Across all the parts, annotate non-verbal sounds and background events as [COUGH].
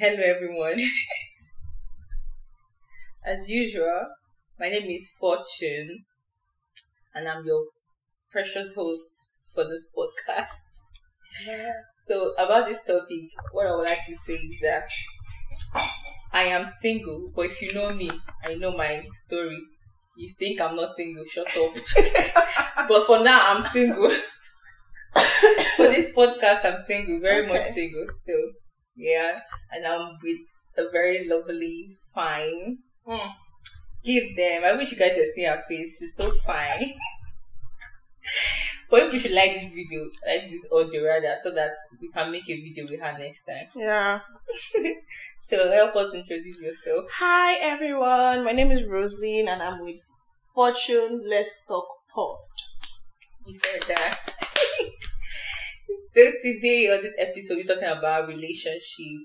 hello everyone. [LAUGHS] As usual, my name is Fortune, and I'm your precious host for this podcast. So, about this topic, what I would like to say is that I am single, but if you know me, I know my story. You think I'm not single, shut up. [LAUGHS] but for now, I'm single. [LAUGHS] for this podcast, I'm single, very Okay. much single. So, yeah, and I'm with a very lovely, fine. Mm, give them. I wish you guys could see her face. She's so fine. but if you should like this video, like this audio rather, so that we can make a video with her next time. Yeah. [LAUGHS] So help us introduce yourself. Hi everyone. My name is Roseline and I'm with Fortune Let's Talk Pod. You heard that. [LAUGHS] so today on this episode, we're talking about relationship,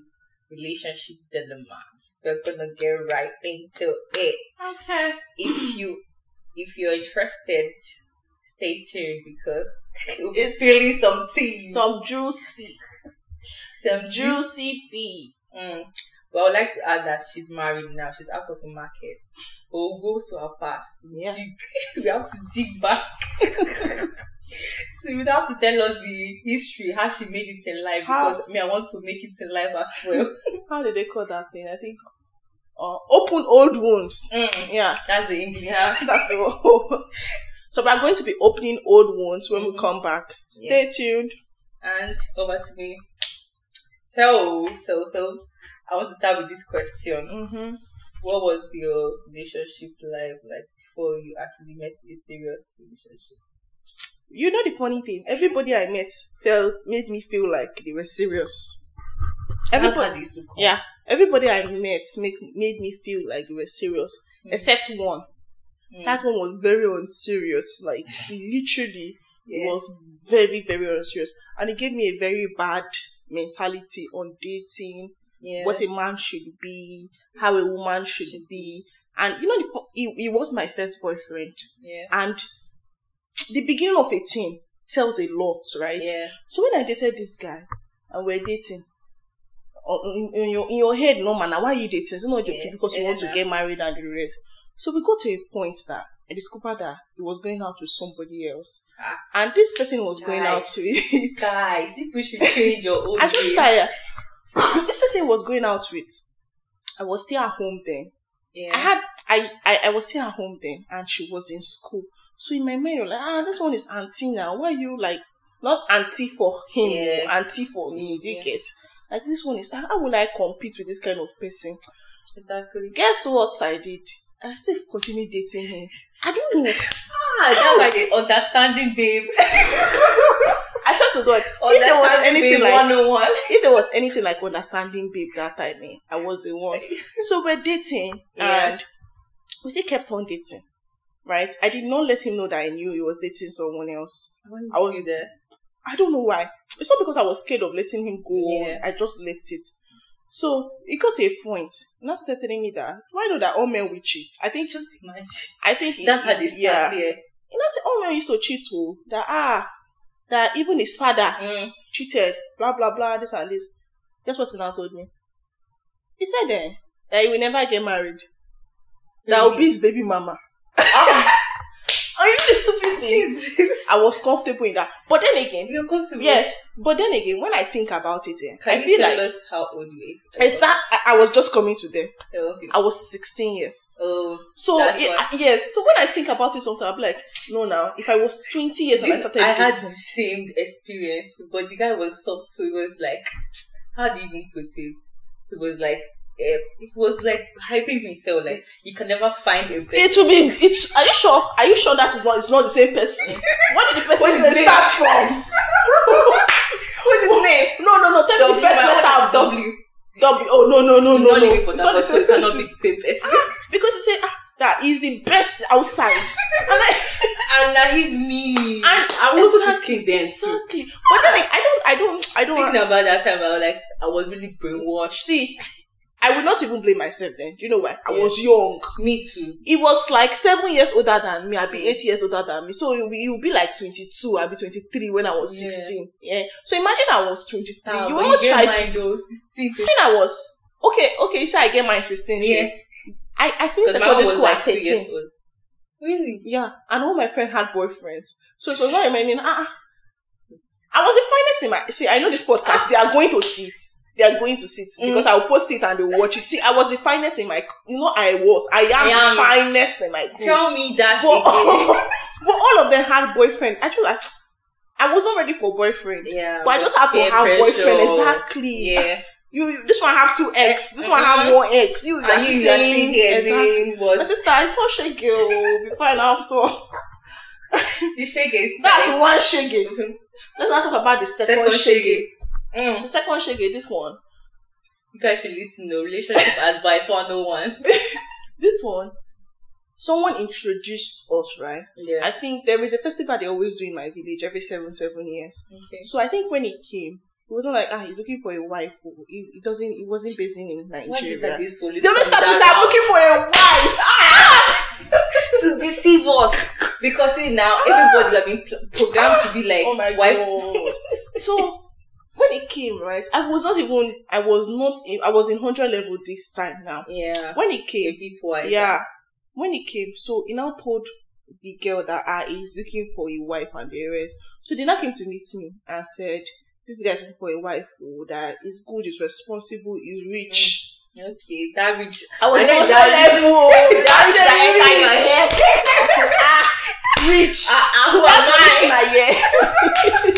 relationship dilemmas. We're gonna get right into it. Okay. If you, if you're interested, stay tuned because [LAUGHS] we'll be spilling some tea. Some juicy, some juicy pea. Mm. But I would like to add that she's married now. She's out of the market. But we'll go to her past. Yeah. Dig. [LAUGHS] we have to dig back. [LAUGHS] so you would have to tell us the history, how she made it in life. How- Because me, I want to make it in life as well. [LAUGHS] How did they call that thing? I think uh, open old wounds. Mm. Yeah. That's the English. Yeah. [LAUGHS] That's the whole. So we are going to be opening old wounds when Mhm. we come back. Stay tuned. And over to me. So, so, so, I want to start with this question. Mm-hmm. What was your relationship life like before you actually met a serious relationship? You know the funny thing? Everybody I met felt made me feel like they were serious. Everybody, how these two come. yeah, everybody I met make, made me feel like they were serious, Mm. except one. Mm. That one was very unserious. Like literally, it Yes. was very very unserious, and it gave me a very bad mentality on dating, yeah. what a man should be, how a woman should Should be, and you know, the, fu- he, he was my first boyfriend, yeah. and the beginning of a teen tells a lot, right? Yes. So when I dated this guy and we're dating, uh, in, in your in your head, no man, why are you dating? It's not Yeah, because you want to yeah. get married and the rest. So we got to a point that I discovered that he was going out with somebody else, Ah. and this person was going out Guys. with. Guys, We should change your own. [LAUGHS] I just tired. [COUGHS] this person was going out with. I was still at home then. Yeah. I had I, I I was still at home then, and she was in school. So in my mind, you're like, ah, this one is auntie now. Why you like not auntie for him, Yeah. auntie for me? Do you Yeah. get? Like this one is. How will I compete with this kind of person? exactly. Guess what I did? I still continue dating him. I don't know. Ah, that's like the understanding babe. I swear to God, if there was anything like 101. if there was anything like understanding babe that time, eh, I was the one. [LAUGHS] So we're dating Yeah. and we still kept on dating. Right? I did not let him know that I knew he was dating someone else. I was- there. I don't know why. It's not because I was scared of letting him go. Yeah. I just left it. So it got to a point. Now started telling me that do I know that all men will cheat? I think Just imagine. I think That's how they start Yeah. here. You know, say all men used to cheat too. That ah that even his father Mm. cheated, blah blah blah, this and this. Guess what he now told me? He said then that he will never get married. That will be his baby mama. Are you the stupid? [LAUGHS] I was comfortable in that. But then again, You're comfortable. yes, but then again, when I think about it, eh, Can I feel like how old you it's that I, I was just coming to them. Oh, okay. I was 16 years. Oh, So yeah, why. I- yes, so when I think about it sometimes, I'm like, no now, if I was 20 years I started I had the same experience, but the guy was soft, so it was like, [TSK] how do you even put it? He was like, it was like hyping himself, like you can never find a better. it will be it's are you sure are you sure that is not it's not the same person where did the [LAUGHS] person name? start from What's his name? no no no tell me the first letter of W. W oh no no no no no it's not the so same it cannot be the same person. because he said ah, that he's the best outside [LAUGHS] and I and now he's me. and I was exactly, thinking then too. exactly but then like, I don't I don't I don't Thinking about that time, I was like, I was really brainwashed. see I would not even blame myself then. Do you know why? I Yeah. was young. Me too. It was like seven years older than me. I'd be eight years older than me. So he would be, be like 22. I'd be 23 when I was Yeah. 16. Yeah. So imagine I was 23. Ah, you will not try to. though, 16 to- Imagine I was, okay, okay, you say I get my 16. Yeah. Yeah. I, I finished secondary school like at two years 13. old. Really? Yeah. And all my friends had boyfriends. So it was not remaining, ah, ah. I was the finest in my, see, I know this podcast, they are going to see it. They are going to see it Mm. because I will post it and they will watch it. See, I was the finest in my, you know, I was. I am, I am. the finest in my group. Tell me that but, [LAUGHS] but all of them had boyfriend. I just like I wasn't ready for boyfriend. Yeah. But I just had to have pressure. boyfriend exactly. Yeah. [LAUGHS] You, this one have two X. This one have one X. You, are you, saying exactly. what? My sister, I saw shake girl before and also [LAUGHS] The shake is that's one shake. Mhm. Let's not talk about the second, Second shake. Mm. The second shake, this one. You guys should listen to relationship [LAUGHS] advice 101. [LAUGHS] This one. Someone introduced us, right? Yeah. I think there is a festival they always do in my village every seven, seven years. Okay. So I think when he came, he wasn't like ah he's looking for a wife. He, he doesn't. He wasn't based in Nigeria. What is that this story? They always start with I'm looking for a wife. [LAUGHS] to deceive us because see now everybody have been programmed to be like oh my wife. god. so when it came, right, I was not even. I was not. In, I was in hundred level this time now. Yeah. When it came. A bit wise. yeah, when it came, so he now told the girl that ah is looking for a wife and the rest. So they now came to meet me and said. This guy is looking for a wife oh, that is good, is responsible, is rich. Okay, that rich. I was then that level. [LAUGHS] that rich that enter your head. [LAUGHS] I said, ah, rich. Ah, ah, who That's am I? I hear. [LAUGHS]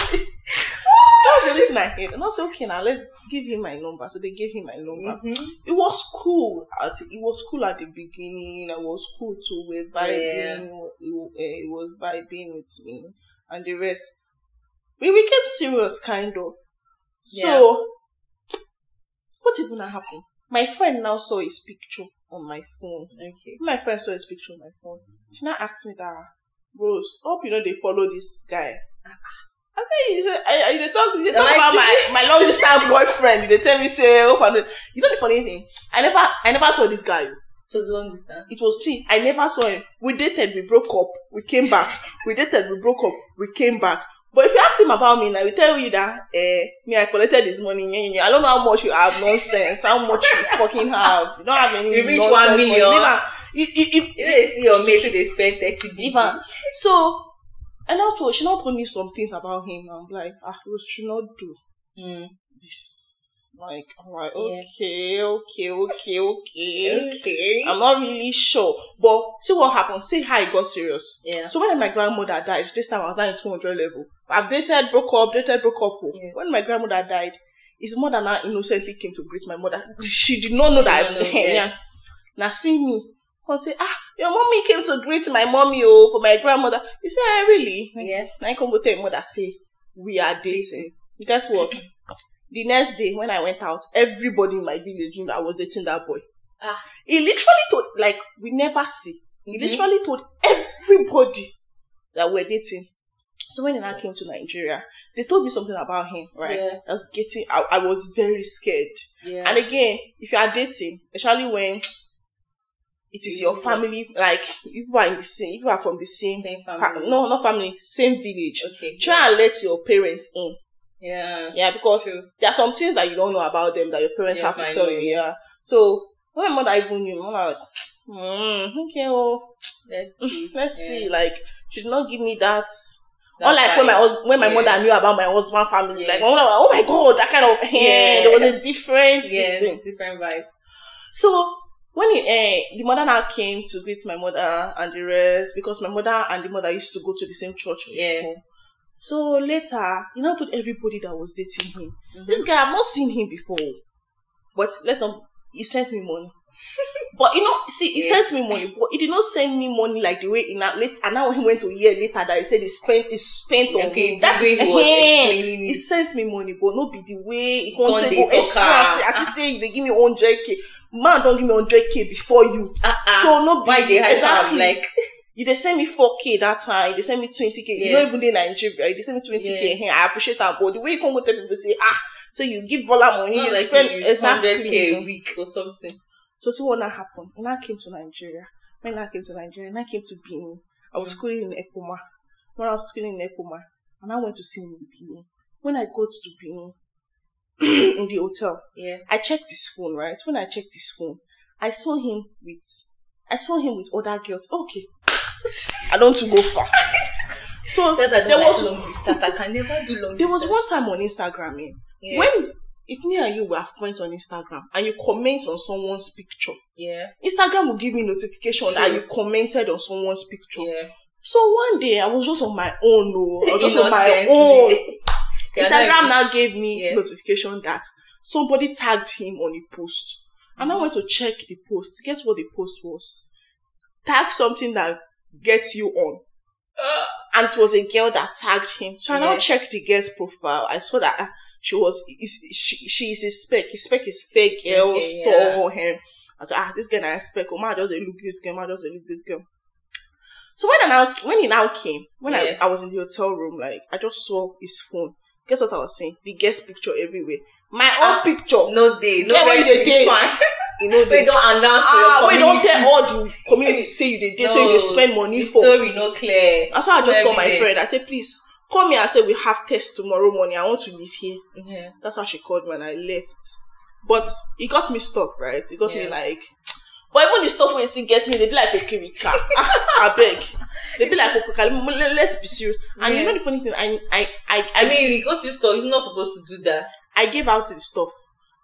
Was the reason I heard. And I said, okay, now let's give him my number. So they gave him my number. Mhm. It was cool. At, it was cool at the beginning. I was cool too. Were vibing. It, wa- eh, it was vibing with me and the rest. We became serious, kind of. So, what even happened? My friend now saw his picture on my phone. Okay. My friend saw his picture on my phone. She now asked me that, Rose, hope you know they follow this guy. I said, he said, I, I, they talk, they talk I about my, my long distance boyfriend. They tell me, say, hope I know. You know the funny thing? I never, I never saw this guy. So it's long distance. It was, see, I never saw him. We dated, we broke up, we came back. We dated, we broke up, we came back. But if you ask him about me now, he tell you that, eh, me, I collected this money. I don't know how much you have, nonsense. How much you fucking have. You don't have any You reach one money. million. Leave am. If- if- if- You know they see your mate so they spend 30 Leave BG. So, and now told, she now told me some things about him. I'm like, ah, Rose should not do Mm. this. Like, I'm like, Yeah. okay, okay, okay, okay. Okay. I'm not really sure. But see what happened. See how it got serious. yeah. So when my grandmother died, this time I was down in 200 level. I've dated, broke up, dated, broke up. oh. Yes. When my grandmother died, his mother now innocently came to greet my mother. She did not know She that. know, [LAUGHS] yes. Now see me. I say, ah, your mommy came to greet my mommy oh for my grandmother. You say, ah, really? Yeah. I come go tell mother say we are dating. Guess what? the next day when I went out, everybody in my village knew I was dating that boy. Ah. He literally told like we never see. He Mhm. literally told everybody that we're dating. So when I came to Nigeria, they told me something about him, right? Yeah. I was getting I, I was very scared. Yeah. And again, if you are dating, especially when it is your family, like people are in the same, people are from the same, Same fa- family. no, not family, same village. Okay. Try and let your parents in, Yeah. yeah, because True. there are some things that you don't know about them that your parents Yes, have to tell you, yeah. So when my mother even knew, my mother like, mm, okay, well, [LAUGHS] Let's see. let's Yeah. see, like she did not give me that. That's Unlike when my hus- when my Yeah. mother knew about my husband family, Yeah. like my mother, was, oh my god, that kind of [LAUGHS] Yeah. yeah. there was a different Yes, thing. different vibe. So when it, eh, the mother now came to greet my mother and the rest, because my mother and the mother used to go to the same church Yeah. before. So later, you know, told everybody that was dating him. Mhm. This guy, I've not seen him before, but let's not. He sent me money, but you know, see, he Yeah. sent me money, but he did not send me money like the way he now late. And now he went to a year later, that he said he spent, he spent on Okay, me. That way he eh, he sent me money, but not be the way he Come can't say, dey oh, extra, talk am. as he say, they give me 100k. Man, don't give me 100k before you. Uh-uh. So no be Why they have exactly. like You they send me 4k that time, they send me 20k. You know, even in Nigeria, they send me 20k. Yeah. Hey, I appreciate that, but the way you come go tell people say, ah, So you give Bola money, Not you like spend you use exactly. 100k a week or something. So see what now happened. When I came to Nigeria, when I came to Nigeria, when I came to Benin, I was Mm. schooling in Ekpoma. When I was schooling in Ekpoma, and I went to see him in Benin. When I got to Benin, [CLEARS THROAT] in the hotel, Yeah. I checked his phone, right? When I checked his phone, I saw him with, I saw him with other girls. Okay, I don't want to go far. So That's I don't there like was long distance. I can never do long there was one time on Instagram, eh, Yeah. when if me and you were friends on Instagram and you comment on someone's picture, yeah. Instagram will give me notification that you commented on someone's picture. Yeah. So one day I was just on my own, no, I was just on my own. [LAUGHS] Instagram now gave me Yeah. notification that somebody tagged him on a post. And I Mm-hmm. went to check the post. Guess what the post was? Tag something that gets you on. Uh, And it was a girl that tagged him. So I now Yeah. checked the girl's profile. I saw that ah, she was, she, she is a spec. His spec is fake girl, Okay, store him. I said, ah, this girl I expect. Oh, man, just dey look this girl. Man, just dey look this girl. So when I now, when he now came, when Yeah. I, I was in the hotel room, like, I just saw his phone. Guess what I was saying? The guest picture everywhere. My own Ah, picture. no day. No when to [LAUGHS] you know, they don't announce to ah, your wait, don't tell all the community [LAUGHS] say you dey date, say you spend money The for. story no clear. That's why I just call my friend. I said, please, call me and say we have test tomorrow morning. I want to leave here. Yeah. That's how she called me and I left. But it got me stuff, right? It got me like but even the stuff when still get me, they be like "Okay, Okirika. [LAUGHS] I beg. They be like Okirika. Let- Let's be serious. And you know the funny thing, I I I I, I mean, you go to store. You're not supposed to do that. I gave out the stuff.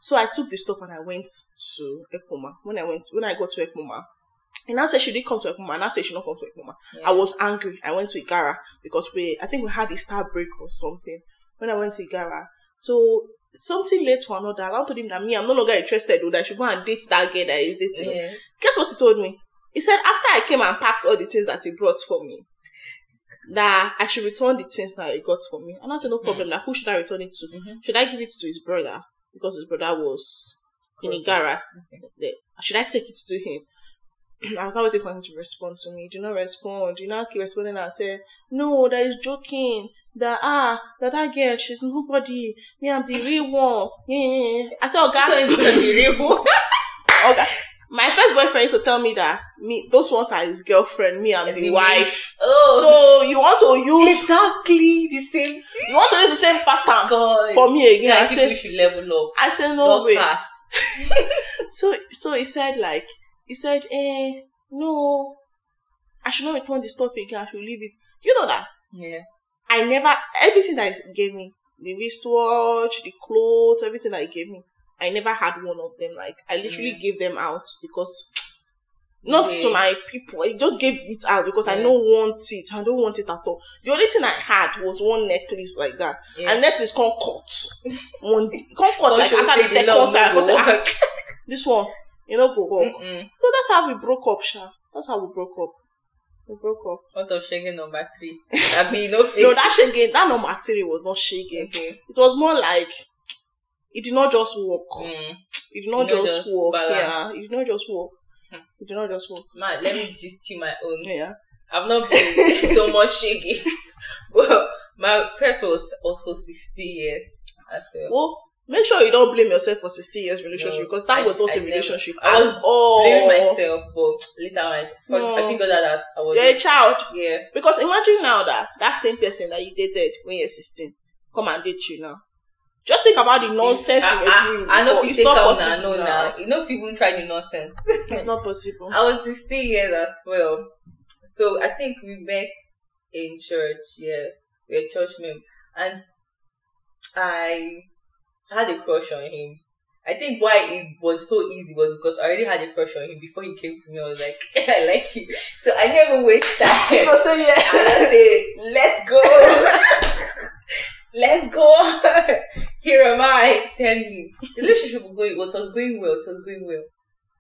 So I took the stuff and I went to Ekpoma. When I went when I got to Ekpoma, and I said she did come to Ekpoma, and I said she not come to Ekpoma. Yeah. I was angry. I went to Igara because we I think we had a star break or something. When I went to Igara. So something led to another. I told him that me, I'm no longer interested though, that I should go and date that girl that is dating. Yeah. Guess what he told me? He said after I came and packed all the things that he brought for me, that I should return the things that he got for me. And I said, no problem. That who should I return it to? Mhm. Should I give it to his brother? Because his brother was in. Igara. Okay. Should I take it to him? [CLEARS THROAT] I was not waiting for him to respond to me. Do not respond. Do not keep responding and say, no, that is joking. That, ah, that that girl, she's nobody. Me, I'm the real one. Yeah, yeah, yeah. I said, So okay. it's gonna be okay. My first boyfriend used to tell me that me, those ones are his girlfriend. Me, I'm And the, the wife. Oh, So you want to use, exactly the same thing. you want to use the same pattern God. for me again. I Guys, people said, should level up. I said, no Not way. [LAUGHS] So so he said like he said, eh, no, I should not return the stuff again, I should leave it. Do you know that? Yeah. I never everything that he gave me, the wristwatch, the clothes, everything that he gave me, I never had one of them. Like I literally Yeah. gave them out because not Yeah. to my people. I just gave it out because I don't want it. I don't want it at all. The only thing I had was one necklace like that. Yeah. And necklace can't cut. [LAUGHS] One can't cut like after the second time. I no say, ah, [LAUGHS] this one, you know, go work. Mm-mm. So that's how we broke up, Sha. That's how we broke up. We broke up. What of Schengen number three? I mean, no [LAUGHS] face. No, that shaking, that number three was not shaking. Okay. It was more like it did not just work. Mm. It did not It did not just, just work. balance. Yeah, it did not just work. Hmm. It did not just work. Man, let me just see my own. Yeah. I've not been [LAUGHS] so much shaking. [LAUGHS] well, my first was also 60 years as well. Well, make sure you don't blame yourself for 16 years relationship No, because that I- was not I a never- relationship. I was all. Blaming myself, but later on, I, No. I figured out that I was. You're a child. yeah. Because imagine now that that same person that you dated when you're 16 come and date you now. Just think about the nonsense you were I, doing. I, I know if you take not out now, possible no, now. You know if you even try the nonsense. [LAUGHS] It's not possible. I was 16 years as well. So I think we met in church, yeah. We were church men. And I had a crush on him. I think why it was so easy was because I already had a crush on him before he came to me. I was like, [LAUGHS] I like you. So I never wasted time. People say yeah. I say, let's go. [LAUGHS] let's go. [LAUGHS] Here am I. Tell me. The relationship was going, it was going well. It was going well.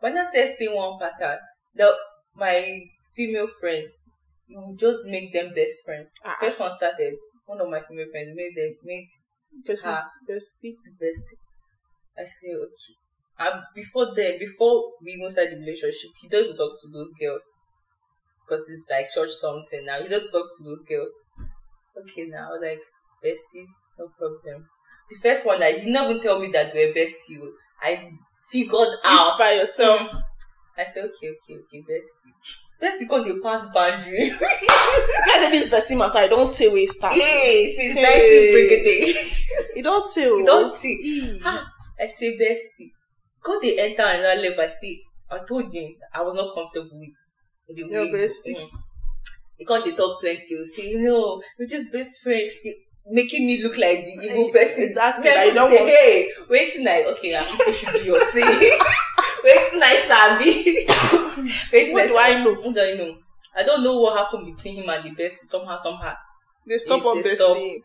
When I started seeing one pattern, that my female friends, you just make them best friends. Ah. First one started, one of my female friends made them, made Bestie, Ah. bestie. his bestie. I say, okay. And before then, before we even started the relationship, he doesn't talk to those girls. Because it's like church something now. He doesn't talk to those girls. Okay, now, like, bestie, no problem. the first one that you never tell me that we're bestie. I figured out by yourself. [LAUGHS] I said, okay, okay, okay, bestie. Bestie called the pass boundary. [LAUGHS] I say this bestie matter, I don't tell where it start. hey, since Hey. 19 brigade. You don't tell. [LAUGHS] You don't tell. Ee. Ah, I say bestie. Go they enter another level. I say, I told him I was not comfortable with the Your way bestie. Mm. Because they talk plenty, you say, no, we're just best friends. Making me look like the evil [LAUGHS] person. exactly, Me, I like you don't say, want- hey, wait I, okay, I think you should do your thing. [COUGHS] wait till I sabi. wait What do I know? What do I know? I don't know what happened between him and the best. Somehow, somehow. They stop They- on they stop. bestie.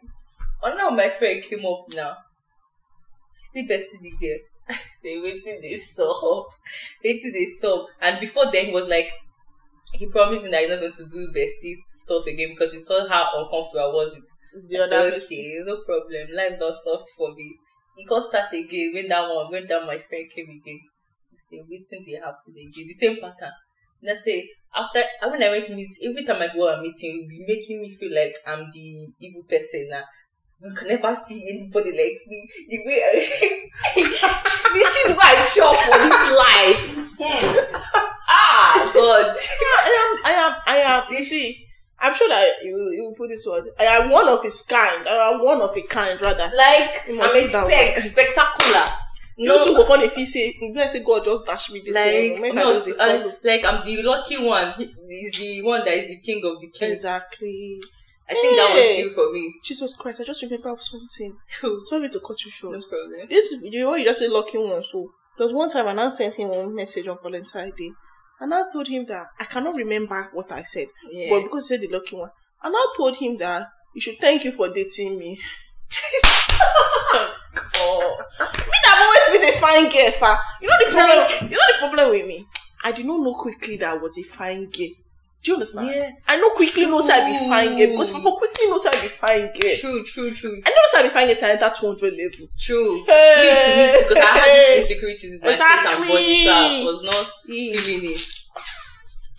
Oh, now my friend came up now. Still bestie the girl. I [LAUGHS] say, wait till they stop. Wait till they stop. And before then, he was like, he promised me that he's not going to do bestie stuff again because he saw how uncomfortable I was with The I other said, okay, no problem. Life not soft for me. He can start again when that one, when that my friend came again. Say, waiting they happen again. The same pattern. And I say, after when I went to meet, every time I go a meeting, it be making me feel like I'm the evil person now. You can never see anybody like me. The way I, this is what I chop for this life. ah, God. I am, I am, I am. You see, I'm sure that you will, you will put this word. I am one of his kind. I am one of a kind, rather. Like, I'm a spec, spectacular. You two go on if he say, I say God just dash me this like I no, dey uh, like I'm the lucky one. He- He's the one that is the king of the kings. Exactly. I think that was Hey. good for me. Jesus Christ, I just remember something. [LAUGHS] no Sorry to cut you short. problem. This you you just say lucky one. So there was one time I sent him a message on Valentine's Day, and I told him that I cannot remember what I said, Yeah. but because he said the lucky one, and I told him that you should thank you for dating me. [LAUGHS] oh, me I've always been a fine girl, fa. You know the problem. You know the problem with me. I did not know quickly that I was a fine girl. Do you understand? yeah. I know quickly know say I be fine girl because True. for quickly know say I be fine girl. True, true, true, I know I be fine girl I enter two hundred level. true. Hey. Me too, me too. Because I had these insecurities with my face and body, so I was not Yeah. feeling it.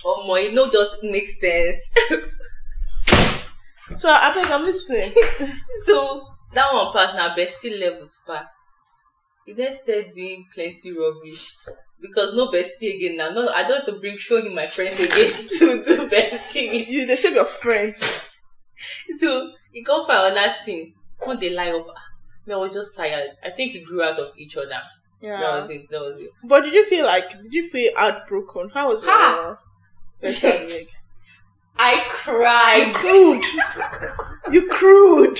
Oh my, it no just makes sense. So I think I'm listening. [LAUGHS] so that one passed now, bestie levels passed. He then started doing plenty rubbish because no bestie again now. No, I don't have to bring show him my friends again [LAUGHS] to do bestie. [LAUGHS] you they save your friends. So he come find another thing. When they lie up, ah, me I just tired. I think we grew out of each other. Yeah. That was it. That was it. But did you feel like did you feel heartbroken? How was it? Ha! first time, [LAUGHS] like? I You cried. crude. you crude.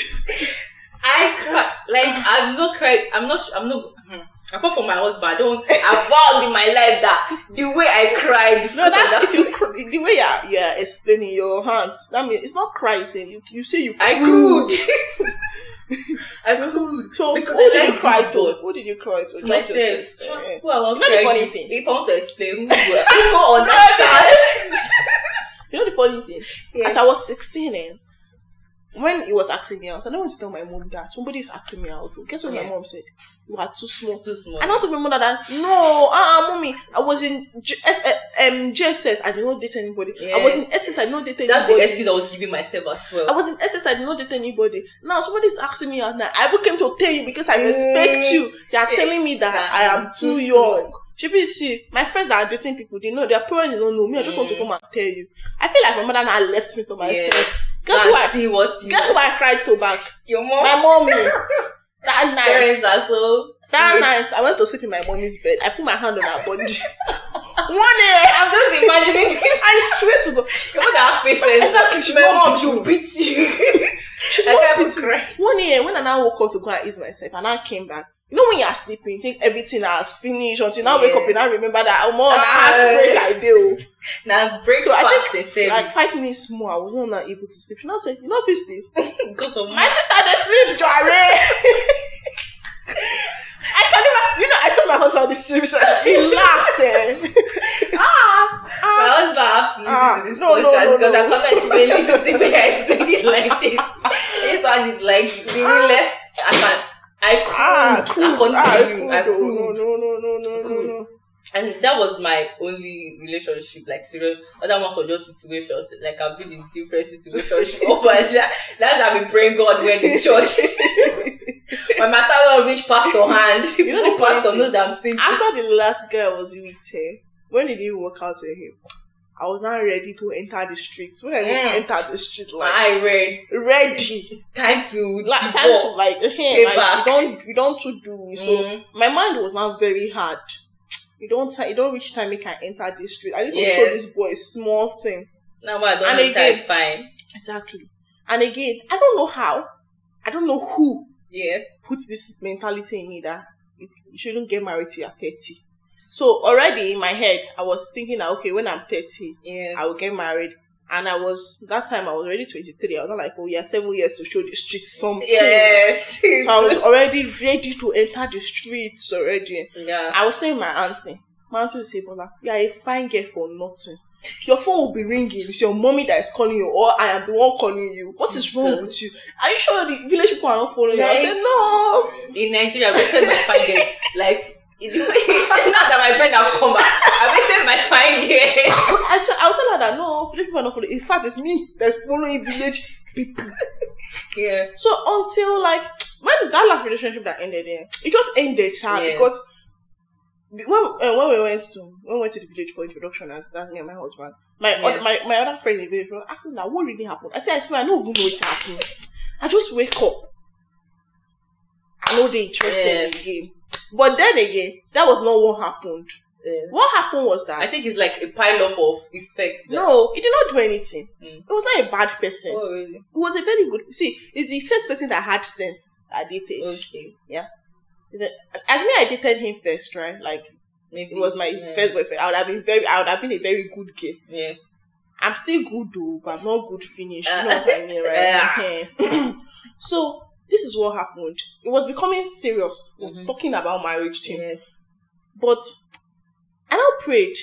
I cried. Like I'm not crying. I'm not. I'm not. hmm. Apart from my husband, I don't. I vowed in my life that the way I cried No, that if you cr- the way you're, you're explaining your hands, that means it's not crying. You you say you I crude. [LAUGHS] I crude. So because who I did like you cry to? Who did you cry to? To Just myself. yourself. Eh, eh. Who I want You know the cry funny thing? If I want to explain, who [LAUGHS] will- understand. [LAUGHS] You know the funny thing? Yes. As I was 16 and when he was asking me out, I don't want to tell my mom that somebody's asking me out. Guess what Yeah. my mom said? You are too small. It's too small. I not told my mother that no, uh, uh mommy, I was in J- S- uh, um, JSS, I did not date anybody. I was in SS, I did not date anybody. That's the excuse I was giving myself as well. I was in SS, I did not date anybody. Now somebody's asking me out now. I even came to tell you because I respect Mm. you. They are Yeah. telling me that That I am too too young. Be see my friends that are dating people, they know their parents don't know me. I just want to Mm. come and tell you. I feel like my mother now left me to myself. Yes. Guess who I see what you guess who I cried to back? your mom My mommy. [LAUGHS] that night. parents are so That sweet. night, I went to sleep in my mommy's bed. I put my hand on her body. [LAUGHS] One day, I'm just imagining this. I swear to God, You to have patience. Exactly, she My mom you. beat you. she I won't can't beat me. One year, when I now woke up to go and ease myself, and I came back. You know when you are sleeping, you think everything has finished until now wake up, and I remember that oh, mom, I had to break Ah. I do. Now break So I think instead like five minutes more, I was not able to sleep. She now said, "You know, if you sleep, [LAUGHS] because of my sister they sleep, Jare." [LAUGHS] I can't even. You know, I told my husband this serious. He laughed. Eh. [LAUGHS] ah. My ah, husband have to listen Ah, to this no, no, podcast no, because no. I can't explain it the way I explain it like this. This one is like the realest. I can. I ah, crude. crude. I Ah, continue. I crude. crude. No, no, no, no, no, no, no. And that was my only relationship, like serious. Other ones were just situations. Like I've been in different situations. [LAUGHS] oh, but that, that's I've been praying God when in church. [LAUGHS] My matter don't reach pastor hand. [LAUGHS] You know the pastor knows that I'm single. After the last girl was with, eh, when didn't work out with him, I was not ready to enter the streets. When I Mm. enter the street, like I read. ready. [LAUGHS] It's time to Like time to like, hey, like you don't you don't to do me. So Mm. my mind was now very hard. You don't you don't reach time you can enter the street. I need to Yes. show this boy a small thing. Now I don't And again- fine. Exactly. And again, I don't know how. I don't know who Yes. put this mentality in me that you, you shouldn't get married till you're 30. So already in my head, I was thinking that okay, when I'm 30, Yes. I will get married. And I was that time I was already 23. I was not like, oh yeah, seven years to show the streets something. Yes. [LAUGHS] So I was already ready to enter the streets already. yeah. I was saying my auntie. My auntie would say, Bola, you are a fine girl for nothing. Your phone will be ringing. It's your mommy that is calling you, or I am the one calling you. What is wrong with you? Are you sure the village people are not following you? I said, no. In Nigeria, I wasted my fine girl. Like, it- [LAUGHS] not that my friend have come back. [LAUGHS] I wasted my fine girl. I said, I'll tell her that no, village people are not following. In fact, it's me that's following village people. [LAUGHS] Yeah. So until like when that last relationship that ended, eh, it just ended, sha, Yes. because when uh, when we went to when we went to the village for introduction as that's me and my husband, my Yeah. oth- my my other friend in the village was asking that what really happened. I said, I swear I don't even know what happened. I just wake up. I know they interested Yes. again. But then again, that was not what happened. Yeah. What happened was that I think it's like a pile up of effects. that- no, he did not do anything. Mm. It was not a bad person. Oh, really? He was a very good. See, he's the first person that had sense I dated. Okay. Yeah. As me, I dated him first, right? Like Maybe. it was my yeah. first boyfriend. I would have been very, I would have been a very good girl. Yeah. I'm still good though, but I'm not good finished. You Uh, know what I mean, [LAUGHS] right? Yeah. [LAUGHS] so this is what happened. It was becoming serious. It was Mhm. talking about marriage thing, Yes. but I now prayed.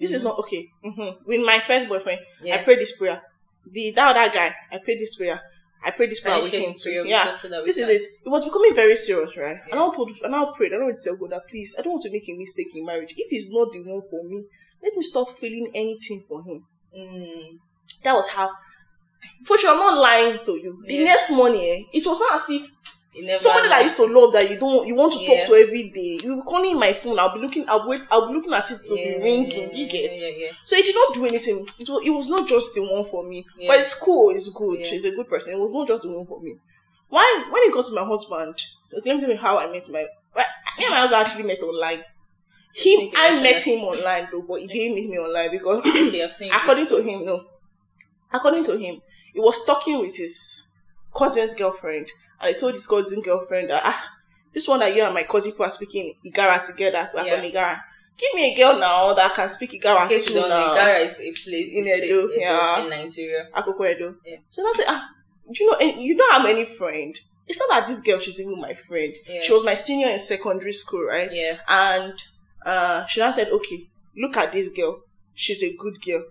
This is Mhm. not okay. hmm With my first boyfriend, I prayed this prayer. The that other guy, I prayed this prayer. I prayed this prayer with him prayer Yeah. so This is it. It was becoming very serious, right? And I told, and I prayed. I don't want to tell God that please, I don't want to make a mistake in marriage. If he's not the one for me, let me stop feeling anything for him. Mm. That was how. For sure, I'm not lying to you. The Yeah. next morning, eh, it was not as if somebody that I used to love that you don't, you want to Yeah. talk to every day. You be calling my phone. I'll be looking. I'll wait. I'll be looking at it to Yeah, be ringing. You get. Yeah. So it did not do anything. It was, it was not just the one for me. But it's cool. It's good. She's a good person. It was not just the one for me. Why? When it got to my husband, let me tell you how I met my. Well, me and my husband actually met online. Him, I met him online though, but he didn't meet me online because, Okay, I've seen [CLEARS THROAT] according to him, no. According to him, he was talking with his cousin's girlfriend, and he told his cousin girlfriend that ah, this one that you and my cousin people are speaking Igara together. We're Yeah. from Igara. Give me a girl now that can speak Igara you too now. Igara is a place In Edo, yeah. in Nigeria. Akoko Edo. Yeah. So I said, ah, do you know, any, you don't have any friend. It's not that this girl, she's even my friend. Yeah. She was my senior in secondary school, right? Yeah. And uh, she now said, okay, look at this girl. She's a good girl.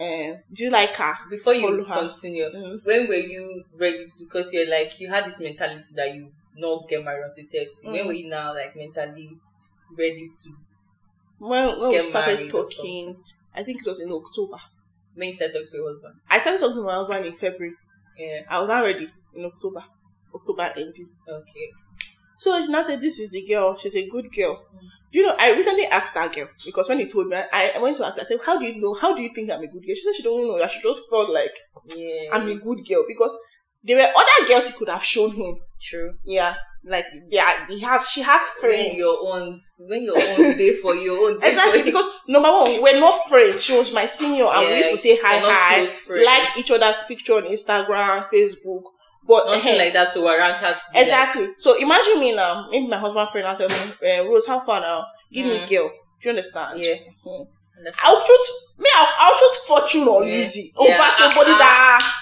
Um, do you like her? Before you her. continue, Mhm. when were you ready to? Because you're like you had this mentality that you not get married until 30 When Mhm. were you now like mentally ready to? When, when we started talking, I think it was in October. When you started talking to your husband? I started talking to my husband in February. Yeah. I was not ready in October. October ending. Okay. So she now said, This is the girl. She's a good girl. Mm. Do you know, I recently asked that girl because when he told me, I, I went to ask her, I said, How do you know? How do you think I'm a good girl? She said she don't know. She just felt like Yeah. I'm a good girl because there were other girls he could have shown him. true. Yeah. Like yeah, he has she has When friends. your own, when your own day for your own day Exactly because number one, we're not friends. She was my senior and we used to say hi hi, like each other's picture on Instagram, Facebook. But Nothing eh, like that to warrant her to be like, Exactly. So imagine me now. Maybe my husband friend now tell me, uh, Rose, how far now? Give me Mm. girl. Do you understand? Yeah. Understand? I'll choose me. I'll, I'll choose fortune or Yeah. Lizzie Yeah. over somebody Ah, that.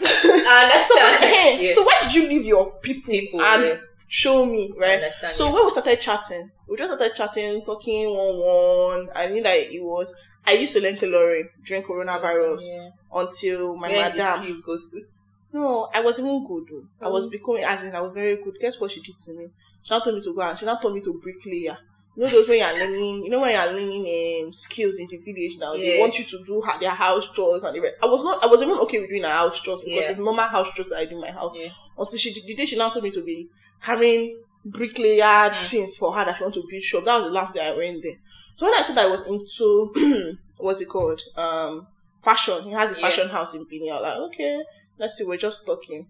[LAUGHS] I So, understand. hey, Yeah. so why did you leave your people, People, and yeah. show me right? So yeah. when we started chatting, we just started chatting, talking one one. I knew that it was. I used to learn tailoring during coronavirus Yeah. until my Where madam. go to? No, I was even good. Though. I was Mm. becoming as in I was very good. Guess what she did to me? She now told me to go and she now told me to bricklayer. You know those when you're learning, you know when you're learning um, skills in the village now, they want you to do ha- their house chores and the rest. I was not, I was even okay with doing a house chores because Yeah. it's normal house chores that I do in my house. Yeah. Until she, the day she now told me to be carrying bricklayer Mm. things for her that she want to build shop. That was the last day I went there. So when I said I was into, [CLEARS THROAT] what's it called? Um, fashion. He has a Yeah. fashion house in Benin. I was like, okay, let's see. We're just talking.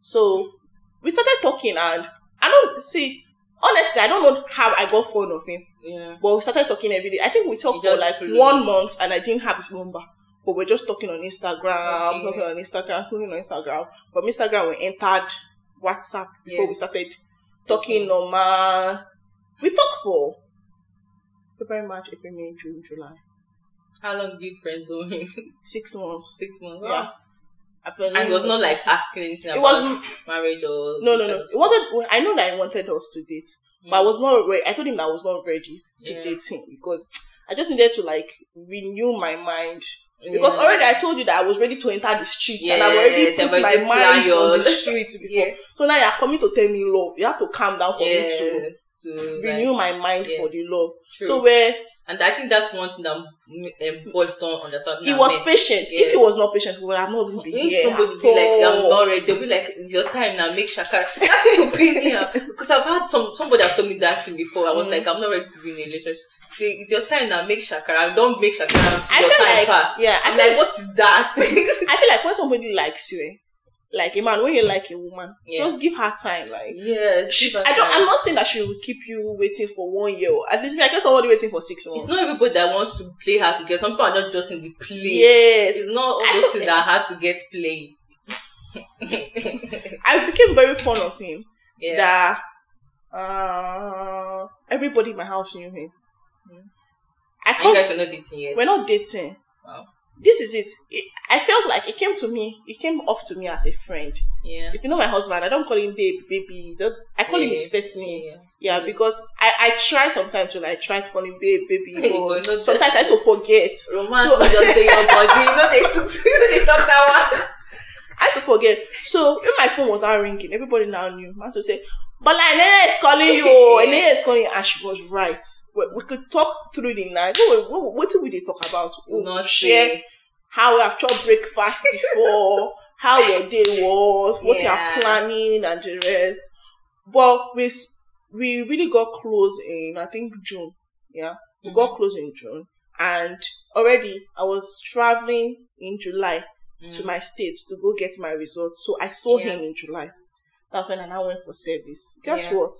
So we started talking, and I don't see. Honestly, I don't know how I got phone of him, Yeah. but we started talking every day. I think we talked for like flew. one month, and I didn't have his number. But we're just talking on Instagram, Okay. talking on Instagram, talking on Instagram. From Instagram, we entered WhatsApp before Yeah. we started talking Okay. normal. We talked for February, March, April, May, June, July, How long did you friend zone him? six months. Six months. Yeah. Wow. And it was not like asking anything it about was marriage or no, no, no. It wanted. I know that I wanted us to date, but I Mm. was not ready. I told him that I was not ready to Yeah. date him because I just needed to like renew my mind. Because Yeah. already I told you that I was ready to enter the streets and I've already Yes, put my mind on the streets [LAUGHS] before. So now you're coming to tell me love. You have to calm down for me to to renew like, my mind for the love. true. So where and I think that's one thing that um, boys don't understand. he was men. patient. Yes. If he was not patient, we would have not even been If here. somebody be like, I'm not ready, they'll be like, it's your time now, make shakara. That's to pay me up. Because I've had some somebody have told me that thing before. I was Mm. like, I'm not ready to be in a relationship. Say, it's your time now, make shakara. Don't make shakara until I your time like pass. yeah, I'm feel like, what is that? [LAUGHS] I feel like when somebody likes you, eh, like a man, when you like a woman, Yeah. just give her time. Like yes. she, i don't i'm not saying that she will keep you waiting for one year. At least, I guess somebody waiting for six months. It's not everybody that wants to play hard to get. Some people are not just in the play. yes, It's not all those things that hard to get play. [LAUGHS] I became very fond of him. yeah. That uh, everybody in my house knew him. Mm. I And you guys are not dating yet. we're not dating. Wow. This is it. it. I felt like it came to me. It came off to me as a friend. Yeah. If you know my husband, I don't call him babe, baby. Don't- I call him his first name. Yeah. Yeah, because I, I try sometimes to like try to call him babe, baby, but not sometimes I to forget. romance So- just your body. You know they took [LAUGHS] they took that one. I to forget. So if my phone was not ringing, everybody now knew. I had to say, but like Nene is calling you, oh, and [LAUGHS] Nene is calling you, and she was right. We, we could talk through the night. What, what, what did we talk about? Not share how we have chopped breakfast before, [LAUGHS] how your day was, what Yeah. you're planning, and the rest. But we we really got close in I think June. Yeah, we Mm-hmm. got close in June, and already I was traveling in July to Mm. my states to go get my results. So I saw Yeah. him in July. That's when I now went for service. Guess Yeah. what?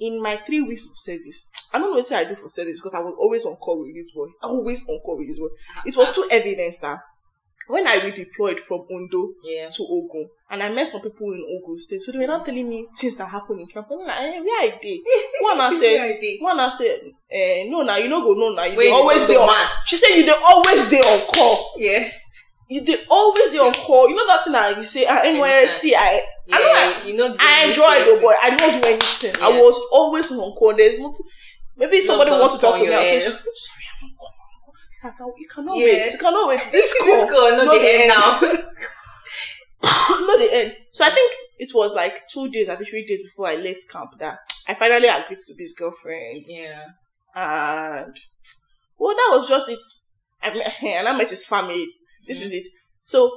In my three weeks of service, I don't know what I do for service because I was always on call with this boy. I always on call with this boy. It was too evident that when I redeployed from Ondo Yeah. to Ogun, and I met some people in Ogun State, so they were not telling me things that happened in camp. I was like, eh, where I did? [LAUGHS] One I said, Yeah, I did. one I said, eh, no, now you know go no, now you Wait, always the there. on-. She said you dey always there on call Yes. you they always there on call. You know that thing that you say, ah, NYSC, I, Yeah, I know I, you know. the I enjoy it, but I don't do anything. I was always on call. There's maybe somebody want to talk to me. I'll say, sorry, I'm on call. I can, you cannot Yeah. wait. You cannot wait. [LAUGHS] This call, This girl, not not the the end end. now. [LAUGHS] [LAUGHS] not the end. So I think it was like two days, I think three days before I left camp that I finally agreed to be his girlfriend. yeah. and well, that was just it. I met, and I met his family. This Mm. is it. So,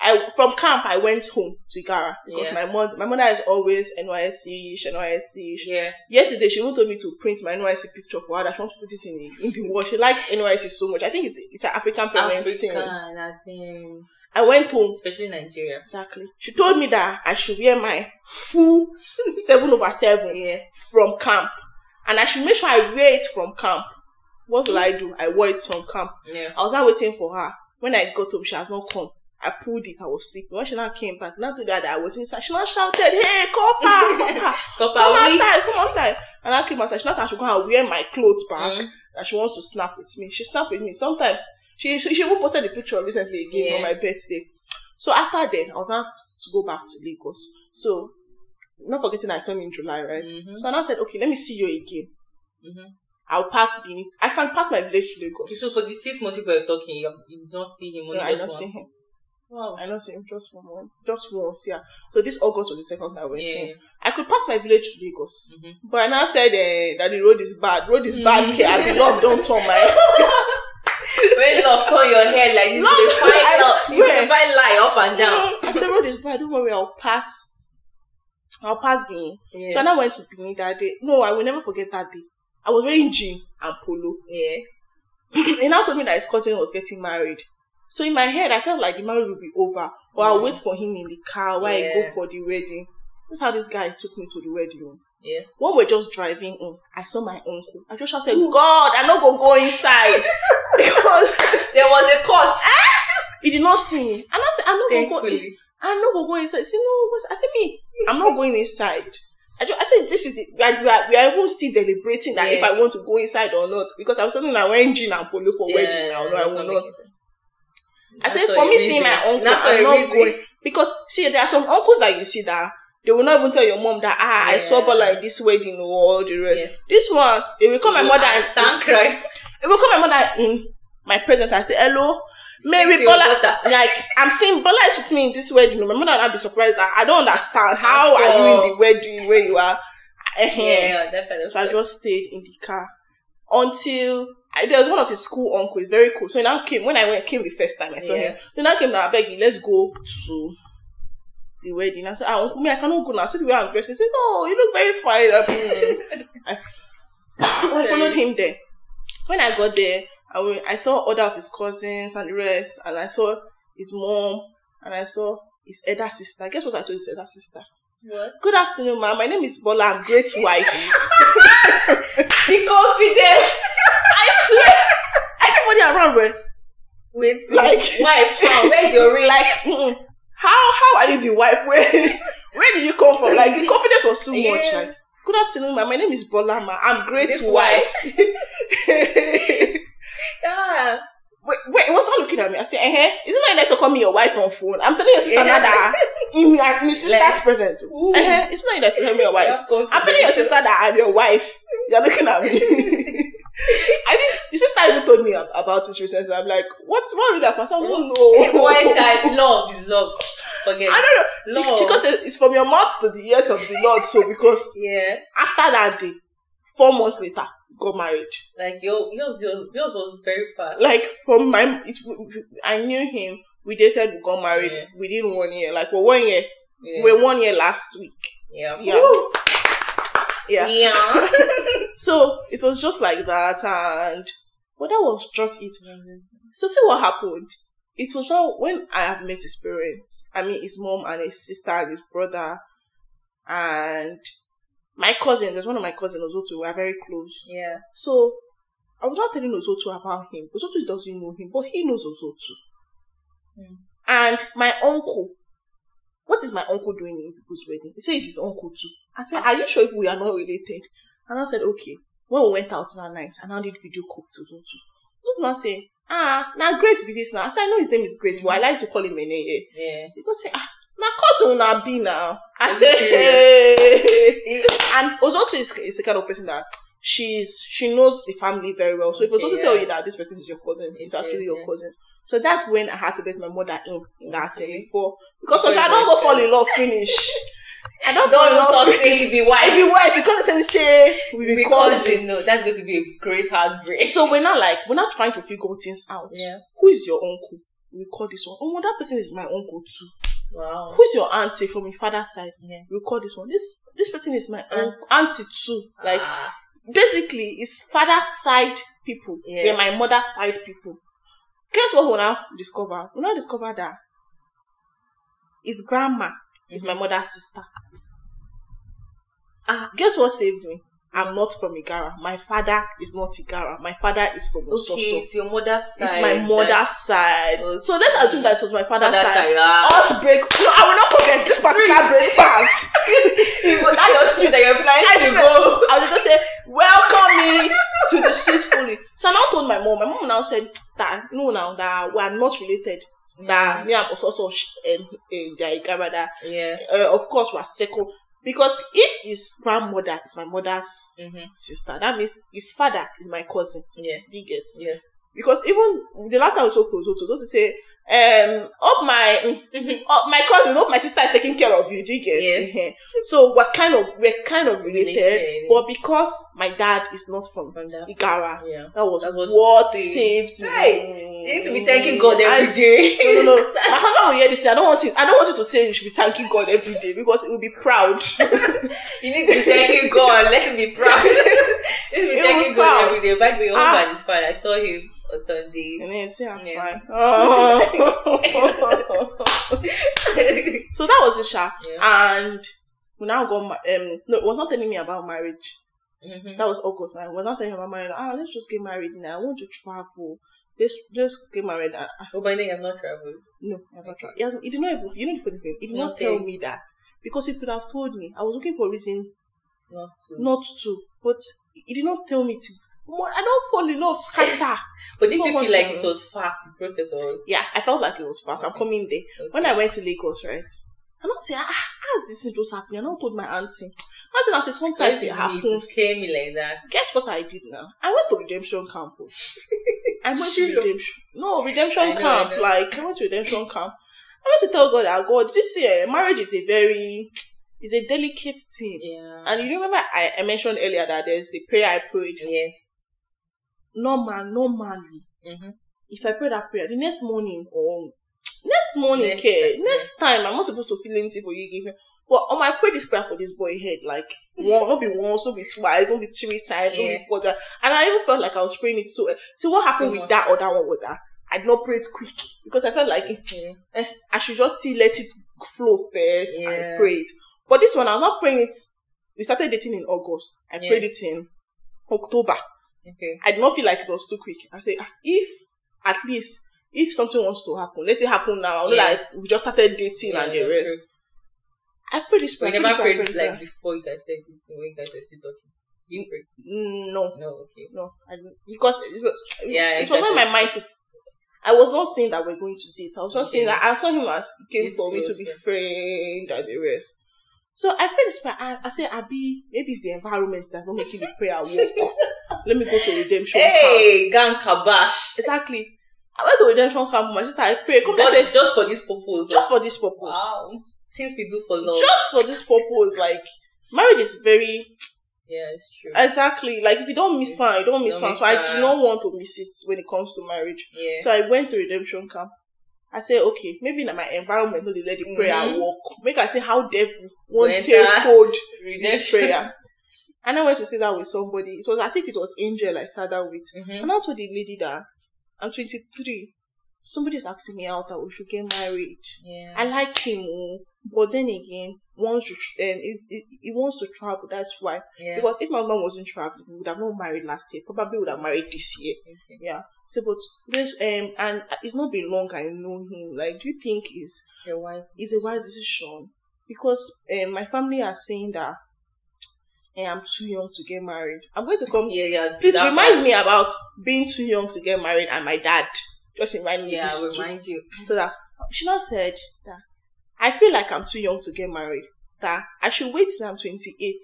I from camp I went home to Igara because Yeah. my mom, my mother is always NYSC, NYSC. Yeah. Yesterday she even told me to print my NYSC picture for her. That she wants to put it in the in the wall. She likes NYSC so much. I think it's it's an African African, thing. I think. I went home. Especially Nigeria. Exactly. She told me that I should wear my full [LAUGHS] seven over seven Yes. from camp. And I should make sure I wear it from camp. What will I do? I wore it from camp. Yeah. I was not waiting for her. When I got home, she has not come. I pulled it, I was sleeping. When she now came back, not to that I was inside, she now shouted, Hey, Copper, Copper, Copper come [LAUGHS] outside, come outside. And I came outside. She now said I should go and wear my clothes back. Mm. And she wants to snap with me. She snapped with me. Sometimes she she, she even posted the picture recently again Yeah. on my birthday. So after then, I was now to go back to Lagos. So not forgetting I saw him in July, right? Mhm. So I now said, okay, let me see you again. Mhm. I'll pass Benin. I can pass my village to Lagos. Okay, so for the six months people are talking, you, you don't see him no, only I don't once. see him. Wow. I see him just one just once, yeah. So this August was the second time we Yeah. I could pass my village to Lagos, Mhm. but I now said uh, that the road is bad. Road is bad. Mhm. Okay, I be love don't turn my. [LAUGHS] when love turn your head like this, Love, you find I love, swear. dey find lie up and down. [LAUGHS] I said road is bad. Don't worry, I'll pass. I'll pass Benin. So I now went to Benin that day. No, I will never forget that day. I was wearing jean and polo. Yeah. [CLEARS THROAT] he now told me that his cousin was getting married. So in my head, I felt like the marriage would be over, or I'll Mm. wait for him in the car while I go for the wedding. That's how this guy took me to the wedding. Yes. When we're just driving in, I saw my uncle. I just shouted, "God, I'm not go go inside," [LAUGHS] because There was a cut. [LAUGHS] he did not see me. And I said, "I not go go. Thankfully. I not go go inside." He said, "No, I said, "Me, I'm not going inside." I, just, I said, "This is the, we are, we are, we are even still deliberating that if I want to go inside or not because I was something like wearing jean and polo for wedding now. No, I will not not." I said, for me, seeing my uncle, That's so I'm not going. Because, see, there are some uncles that you see that they will not even tell your mom that, ah, I saw Yeah. but like this wedding or all the rest. Yes. This one, it will call my You mother, in, Thank right. it will call my mother in my presence and say, hello, Mary Bola. [LAUGHS] Like, I'm seeing Bola is with me in this wedding. My mother will not be surprised that I don't understand. How are you in the wedding where you are? Eh-heh. Yeah, definitely. So I just stayed in the car until I, there was one of his school uncles, very cool. So he now came when I went came the first time I saw Yeah. him. So now came now begging, let's go to the wedding. I said, ah, uncle, me, I cannot go now. See the way I'm dressed. He said, no, you look very fine. [LAUGHS] I, I followed him there. When I got there, I went, I saw other of his cousins and the rest, and I saw his mom, and I saw his elder sister. Guess what I told his elder sister? What? Good afternoon, ma'am. My name is Bola. I'm great wife. [LAUGHS] [LAUGHS] The confidence. I swear, everybody around were With Like- wife? Where's your [LAUGHS] ring? like, how how are you the wife? Where where did you come from? Like the confidence was too much. Like, good afternoon, ma'am. My name is Bolama. I'm great This wife. [LAUGHS] [LAUGHS] yeah. wait, wait, he was not looking at me. I said, eh, is it not nice to call me your wife on phone? I'm telling your sister Yeah. that in, in his sister's Like, present. Eh, it's not nice to call me your wife. I'm telling your sister that I'm your wife. You're looking at me. I think the sister even told me about it recently. I'm like, what's wrong with that person? Oh no. One time, love is love. Forget. I don't know. Love. Chico said it's from your mouth to the ears of the Lord. So because Yeah. after that day, four months later, got married. Like your yours, yours, yours was very fast. Like from my, it, I knew him. We dated. We got married Yeah. within one year. Like we're one year. yeah. We're one year last week. yeah. Yeah. Woo. Yeah. Yeah. [LAUGHS] So it was just like that, and but that was just it. So see what happened. It was not when I have met his parents. I mean his mom and his sister and his brother and my cousin. There's one of my cousins Ozotu. We are very close. yeah. So I was not telling Ozotu about him. Ozotu doesn't know him, but he knows Ozotu. Hmm. And my uncle. What is my uncle doing in people's wedding? He says it's his uncle too. I said, Are you sure if we are not related? And I said, Okay. When we went out that night, and I did video call to Ozotu. Ozotu now say, Ah, now great be this now. I said, I know his name is great, but I like to call him Eneye. Yeah. Because say, ah, na cousin na be now. I said, [LAUGHS] hey. And Ozotu is, is the kind of person that she's she knows the family very well. So if Ozotu yeah. tell you that this person is your cousin, it's It's actually your- yeah. cousin. So that's when I had to let my mother in in that Okay. thing before because okay, I don't go fall in love finish. [LAUGHS] I don't, Don't even talk say be wife. be wife. You can't tell me say we be Because cousin. you know that's going to be a great heartbreak. So we're not like we're not trying to figure things out. Yeah. Who is your uncle? We call this one. Oh, well, that person is my uncle too. Wow. Who's your auntie from your father's side? Yeah. We call this one. This this person is my aunt, auntie too. Like Ah, basically, it's father's side people. Yeah. They're my mother's side people. Guess what we now discover? We now discover that it's grandma is Mm-hmm. my mother's sister. Ah, guess what saved me? I'm not from Igarra. My father is not Igarra. My father is from okay, it's your mother's side. It's my mother's side. Okay. So let's assume that it was my father's Mother's side. side. Ah. Outbreak. No, I will not forget this particular breakfast. [LAUGHS] That's your street that you're planning I to said- go. I would just say, welcome me to the street fully. So I now told my mom. My mom now said that no, now that we are not related. That me and also um, uh, their grandmother. Yeah. Uh, of course, are second because if his grandmother is my mother's Mm-hmm. sister, that means his father is my cousin. Yeah. You get? Yes. because even the last time we spoke to Zoto, Zoto say, um, hope my mm, oh, my cousin, hope my sister is taking care of you. Do you get? Yes. [LAUGHS] so we're kind of we're kind of related, Related. but because my dad is not from From Igarra, Yeah. that was, That was what saved. saved Hey, me. You need to be thanking God I every day. [LAUGHS] no, no, no. [LAUGHS] My husband will hear this. I don't want it. I don't want you to say you should be thanking God every day because it will be proud. You need to be thanking God. Let him be proud. you need to be He thanking God proud. every day. By the way, your Ah. husband is fine. I saw him on Sunday. and then say I'm Yeah. fine. Oh. [LAUGHS] so that was it, Sha. Yeah. And we now got ma- um no, it was not telling me about marriage. Mhm. That was August now. It was not telling me about marriage. Ah, let's just get married now. I want to travel. Let's let's get married. Ah, ah, Oh, by then you have not traveled. no, I have not traveled. He did not even. You know the funny thing. He did not tell me that because if he would have told me, I was looking for a reason Not to. not to. But he did not tell me to. I don't fall in love, scatter. [LAUGHS] But didn't you feel like it was fast, the process, or yeah, I felt like it was fast. I'm coming there. Okay. When I went to Lagos, right? I'm not say, ah, how is this just happening? I don't told my auntie. Auntie now say sometimes it it's me to happens. scare me like that. Guess what I did now? I went to redemption camp. oh. [LAUGHS] I went to redemption. No, redemption know, camp. I. Like I went to redemption camp. I went to tell God that God, this year marriage is a very, is a delicate thing. Yeah. And you remember I, I mentioned earlier that there's a prayer I prayed. yes. Normal, normally, Mm-hmm. if I pray that prayer, the next morning or [TSK] next morning, Next care, time, next time, I'm not supposed to feel anything for you. Give me. But um, I pray this prayer for this boy head, like one, not be once, not be twice, not be three times, not be four times. And I even felt like I was praying it so. So what happened So with much. that other one was that I did not pray it quick because I felt like Okay. eh, I should just still let it flow first. I Yeah. prayed, but this one I'm not praying it. We started dating in August. I Yeah. prayed it in October. Okay. I did not feel like it was too quick. I said, "Ah, if at least if something wants to happen, let it happen now. Not Yes. like we just started dating Yeah, and the rest. true. I prayed this We prayer. never I prayed prayed this prayer, like before you guys started dating when you guys were still talking. Did you pray? no, No, okay. no, I didn't because it was, Yeah, it was not my mind to. I was not saying that we're going to date. I was just saying that I saw him as came for me to be friend and the rest. So I pray this prayer. I, say I Abi, maybe it's the environment that's not making the prayer work. [LAUGHS] Let me go to redemption. camp. Hey, gang kabash. Exactly. I went to redemption camp my sister. I pray. Come I said, just for this purpose. just for this purpose. Wow. Things we do for love. Just for this purpose. Like marriage is very yeah, it's true. exactly like if you don't miss out, you don't miss Don't out. miss So I do not want to miss it when it comes to marriage. yeah. So I went to redemption camp. I say, okay, maybe in my environment, no, they let the prayer Mhm. work. Make I say how devil won't Enter take hold this prayer. And I went to sit down with somebody. It was as if it was angel I sat down with. Mhm. And I told the lady that I'm 23. Somebody's asking me out that we should get married. Yeah. I like him, oh, but then again, wants to um, he wants to travel. That's why. yeah. Because if my mom wasn't traveling, we would have not married last year. Probably would have married this year. Okay. Yeah. So, but this um, and it's not been long. I know him. Like, do you think is Your wife. is a wise decision? Because um, my family are saying that [TSK] eh, I'm too young to get married. I'm going to come. [LAUGHS] Yeah, yeah. Please remind part. me about being too young to get married and my dad. Just remind me Yeah, this I will too. remind you. So that she now said that I feel like I'm too young to get married. That I should wait till I'm 28.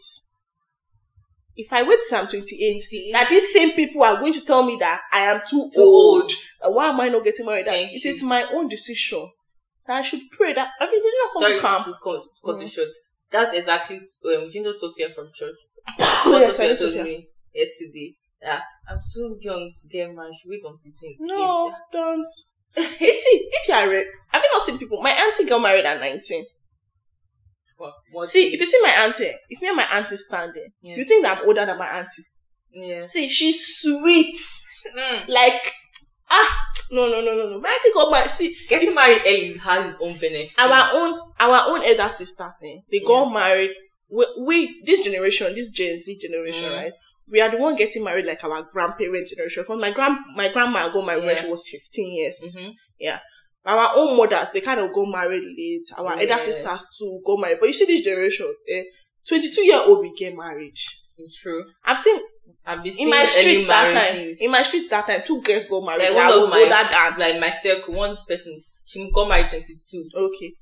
If I wait till I'm 28, 28. that these same people are going to tell me that I am too, Too old. old. Why am I not getting married? Thank it you. is my own decision. That I should pray that I mean, they did not come Sorry to camp. to cut, Mm. it short. That's exactly um, you know Sophia from church. [COUGHS] yes, Sophia told Sophia. me yesterday. That I'm too young to get married. Wait until 28. No, don't. [LAUGHS] you see, if you are, re- have you not seen people? My auntie got married at 19. For what See, if you see my auntie, if me and my auntie stand there, Yeah. you think that I'm older than my auntie. yeah. See, she's sweet. Mm. Like, ah, no, no, no, no, no. My auntie got married. See, Getting married early has its own benefits. our own, our own elder sisters, eh, they got married. We, we, this generation, this Gen Z generation, Mm. right? We are the one getting married like our grandparent generation. Because my grand, my grandma got married when she was 15 years. Mhm. Our own mothers, they kind of got married late. Our Yeah. elder sisters too got married. But you see this generation, eh, 22 year old we get married. True. I've seen I've been in my streets that time. In my streets that time, two girls got married. like one of my older than like my circle, one person she got married twenty two. okay.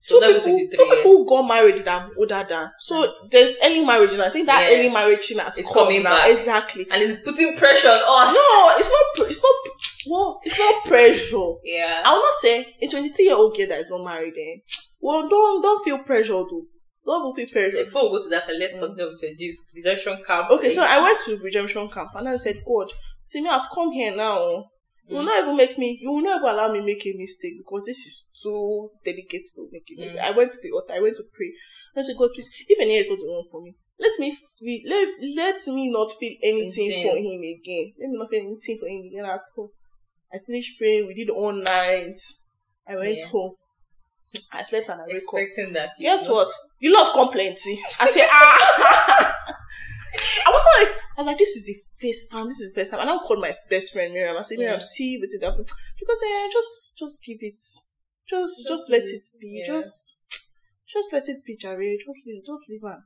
Was two people, 23 two people got married that I'm older than. So there's early marriage, and I think that Yes. early marriage thing has It's coming now. back. Exactly. And it's putting pressure on us. No, it's not. It's not. [TSK] Well, it's not pressure. Yeah. I will not say a 23 year old girl that is not married. Eh, [TSK] well, don't don't feel pressure though. Don't feel pressure. Before we go to that, let's continue with your gist. Redemption camp. Okay, so I went to redemption camp and I said, God, see me, I've come here now. You will Mm. not even make me. You will not even allow me make a mistake because this is too delicate to make a mistake. Mm. I went to the altar. I went to pray. I said, God, please, if any is not the one for me, let me feel. Let let me not feel anything Insane. for him again. Let me not feel anything for him again at all. I finished praying. We did all night. I went Yeah. home. I slept and I woke up. expecting that. Guess what? You love complaining. I say, ah. [LAUGHS] I was not like, I was like, this is the first time. This is the first time. And I called my best friend Miriam. I said, Miriam, Yeah. see what it happened. Because eh, just, just give it. Just, just, let it be. yeah. Just, just let it be, Jerry. Just leave, just leave her.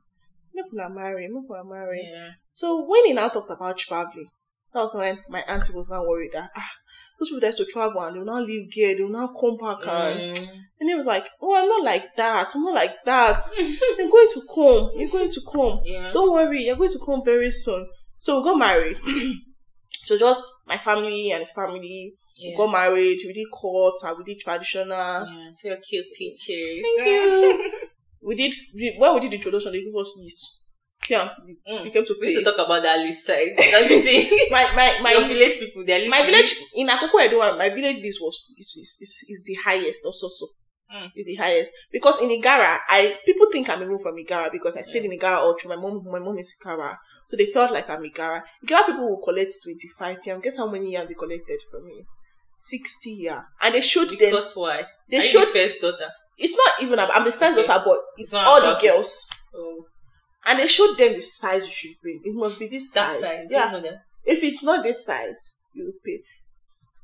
Make her marry. Make her marry. Yeah. So when he now talked about traveling, that was when my auntie was now worried that ah, those people that used to travel and they will now leave here, they will now come back and Mm. and he was like, Oh, I'm not like that. I'm not like that. [LAUGHS] You're going to come. You're going to come. Yeah. Don't worry. You're going to come very soon. So we got married. [CLEARS THROAT] so just my family and his family. We got married. We did court and we did traditional. yeah. So cute pictures. Thank you. [LAUGHS] we did, we, when we did the introduction, they gave us list. Yeah, we Mm. came to We need to talk about that list side. That's the thing. My, my, my, Your village people, they're my village in Akoko Edo, my village list was is, is, is, the highest also so. Mm. is the highest. Because in Igarra I people think I'm even from Igarra because I stayed in Igarra all through. My mom my mom is Igarra. So they felt like I'm Igarra. Igarra people will collect 25 yam guess how many yam they collected from me? 60 yeah and they showed them. Because why? they Are showed the first daughter. it's not even I'm the first Okay. daughter but it's It's all the girls. Oh, and they showed them the size you should bring it must be this that size. yeah. if it's not this size you pay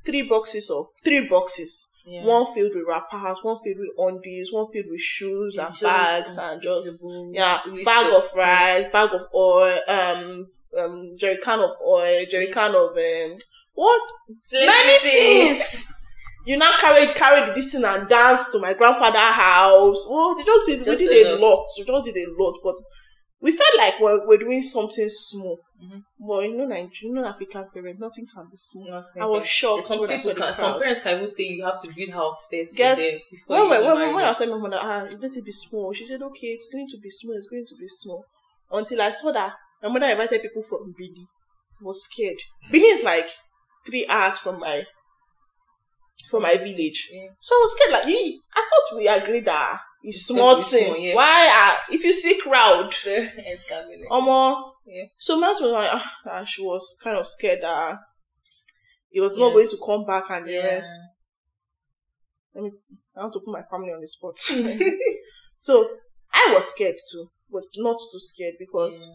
three boxes of three boxes. Yeah. one filled with wrappers, one filled with undies, one filled with shoes and bags and just yeah, bag of rice, bag of oil, um, um, jerry can of oil, jerry can of um, what? Many things. You now carried carried this thing and danced to my grandfather house. Oh, they just did Just we did a lot. We just did a lot, but we felt like we're, we're doing something small. Mhm. But you know, Nigeria, you know, African parents, nothing can be small. Nothing. I was shocked Some people can, some parents can even say you have to build house first. Guess, before when, when, when, when I was telling my mother, ah, let it be small, she said, okay, it's going to be small, it's going to be small. Until I saw that my mother invited people from Bini. I was scared. Bini is like three hours from my from my village. Yeah. So I was scared, like, "Ee, I thought we agreed that it's It's small going to be thing. yeah. Why, uh, if you see crowd. [LAUGHS] Omo. Yeah. So my aunt was like, ah, ah, she was kind of scared that he was not going to come back and the Yeah. rest. Let me, I want to put my family on the spot. [LAUGHS] [LAUGHS] so I was scared too, but not too scared because Yeah.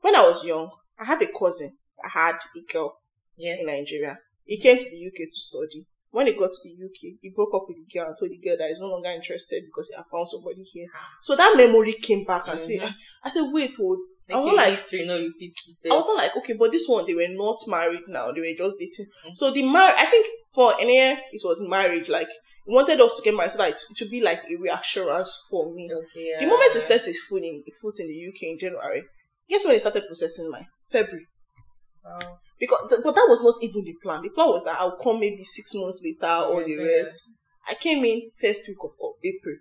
when I was young, I have a cousin I had a girl Yes. in Nigeria. He came to the UK to study. When he got to the UK, he broke up with the girl and told the girl that he's no longer interested because he had found somebody here. So that memory came back and said, Mhm. I said, wait, hold. I was like, history not repeat I was not like, okay, but this one, they were not married now. They were just dating. Mm. So the mar, I think for Ene, it was marriage. Like, he wanted us to get married so that it, to be like a reassurance for me. Okay. The moment he stepped his foot in, foot in the UK in January, guess when he started processing my February. Oh. Because, th- but that was not even the plan. The plan was that I'll come maybe six months later or Yes, the yeah. rest. I came in first week of, of April.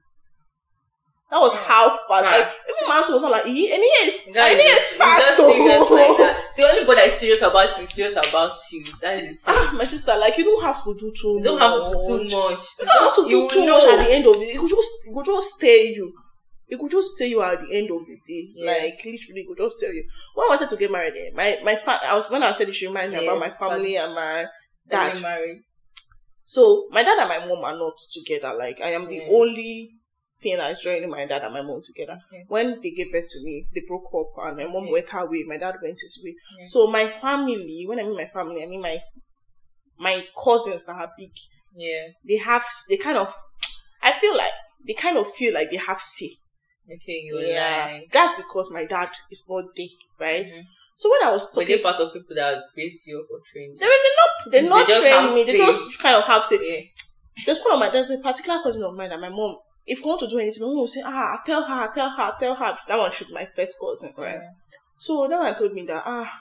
That was Yeah. how fast. Like, even my aunt was not like, "Eh, and he is, and he is fast. just serious oh." like that. [LAUGHS] See, only boy is serious about you is serious about you. That's thing. Ah, my sister, like you don't have to do too You don't have to do too much. much. You don't have to do You too know. much at the end of it. It could just, it could just stay you. It could just tell you at the end of the day. Yeah. Like literally, it could just tell you. When I wanted to get married, eh, my my fa- I was when I said it should remind me Yeah, about my family and my Dad. married. So my dad and my mom are not together. Like I am the only thing that's joining my dad and my mom together. When they gave birth to me, they broke up and my mom went her way, my dad went his way. So my family, when I mean my family, I mean my my cousins that are big. Yeah. They have they kind of I feel like they kind of feel like they have say. Okay, you Yeah. lying. That's because my dad is not there, right? Mhm. So when I was Were talking they part of people that raised you or trained they you? were not they They not trained me, they say. just kind of have say Yeah. there's one of my there's a particular cousin of mine that my mom if we want to do anything, my mom will say, ah, tell her, tell her, tell her. That one, she's my first cousin, right? Yeah. So that one told me that, ah,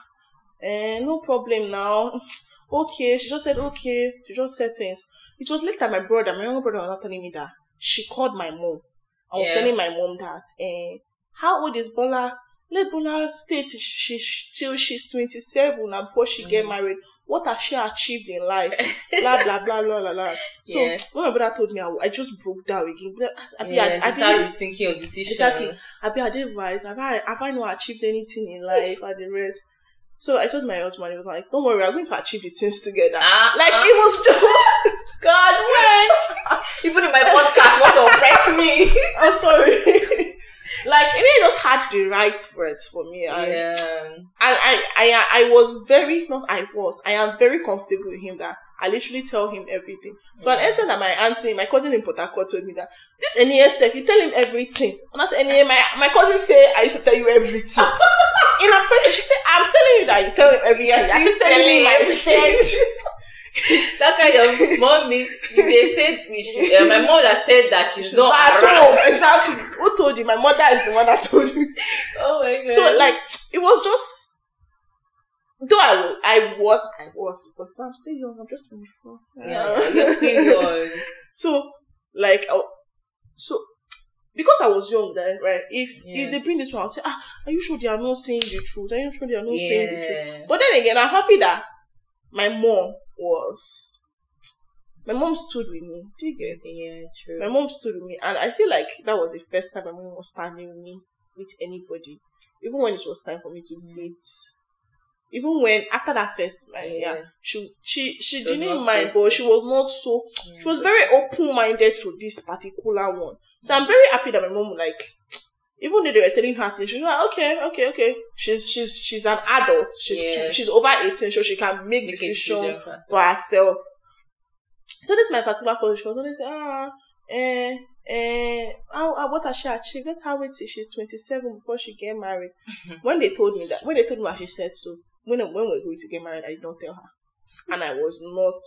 eh, no problem now. [LAUGHS] Okay, she just said, okay. She just said things. It was later my brother, my younger brother was not telling me that. She called my mom. I was Yeah. telling my mom that, eh, how old is Bola? Let Bola stay till she, till she's 27 and before she get Mhm. married. What has she achieved in life? [LAUGHS] blah, blah, blah, blah, blah, blah. So Yeah. when my brother told me, I, I just broke down again. I, I, Yeah, I, I, start didn't- rethinking your decisions. Exactly. I be I did right. Have I have I not achieved anything in life and the rest? So I told my husband, he was like, Don't worry, we're going to achieve the things together. Ah, Like ah, it was just [LAUGHS] God, when [LAUGHS] even in my podcast, want to oppress me. [LAUGHS] I'm sorry. [LAUGHS] like it really just had the right words for me. And, yeah. and I, I I was very not I was. I am very comfortable with him that I literally tell him everything. So at Yeah. extent that my auntie, my cousin in Port Harcourt told me that this NESF, you tell him everything. And that's NEA, my my cousin say I used to tell you everything. in her presence, she said, I'm telling you that you tell him everything. You're I still telling him I everything. That kind of mommy, they said we should. Uh, my mother said that she's not at home. Exactly. Who told you? My mother is the one that told you. Oh my god. So like it was just though I was I was I was because I'm still young, I'm just 24. yeah, you're still young. [LAUGHS] So like I, so because I was young then, right? If Yeah. if they bring this one, I'll say, ah, are you sure they are not saying the truth? Are you sure they are not saying the truth? But then again, I'm happy that my mom was my mom stood with me. Do you get? It? Yeah, true. My mom stood with me, and I feel like that was the first time my mom was standing with me with anybody, even when it was time for me to date. Even when after that first, like, yeah. Yeah. she she she She didn't mind, but she was not so. Yeah. She was very open minded to this particular one. So I'm very happy that my mom like. Even though they were telling her things, she was like, okay, okay, okay. She's she's she's an adult. She's Yes. she's over eighteen, so she can make, Make decisions decision for herself. for herself. So this is my particular cousin. She was always say, ah, eh, eh, how, how, what has she achieved? Let her wait till she's 27 before she get married. [LAUGHS] when they told me that, when they told me what she said so, when, when we were going to get married, I did not tell her. And I was not.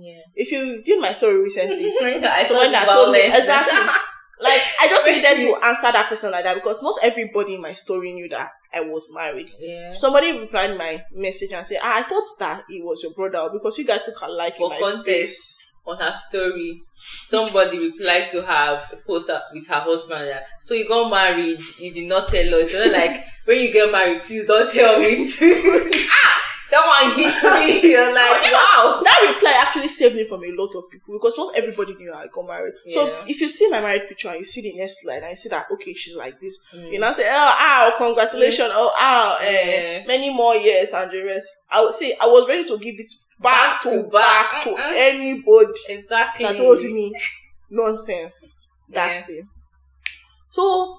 Yeah. If you viewed my story recently, [LAUGHS] I someone that told me exactly. [LAUGHS] Like I just needed to answer that person like that because not everybody in my story knew that I was married. yeah. Somebody replied my message and said, ah, I thought that it was your brother because you guys look alike For context, face. on her story, somebody replied to her post with her husband that so you got married, you did not tell us. You're like, when you get married, please don't tell me. too." [LAUGHS] that one hits me. [LAUGHS] You're like, wow. That reply actually saved me from a lot of people because not everybody knew I got married. So if you see my married picture and you see the next slide and you see that okay, she's like this, Mm. you know, say, oh, ow, congratulations, oh, ow, eh, Yeah. many more years and the rest. I would say I was ready to give it back, Back to back, back. to Mm-mm. anybody Exactly. that told me nonsense. That Yeah. thing. So,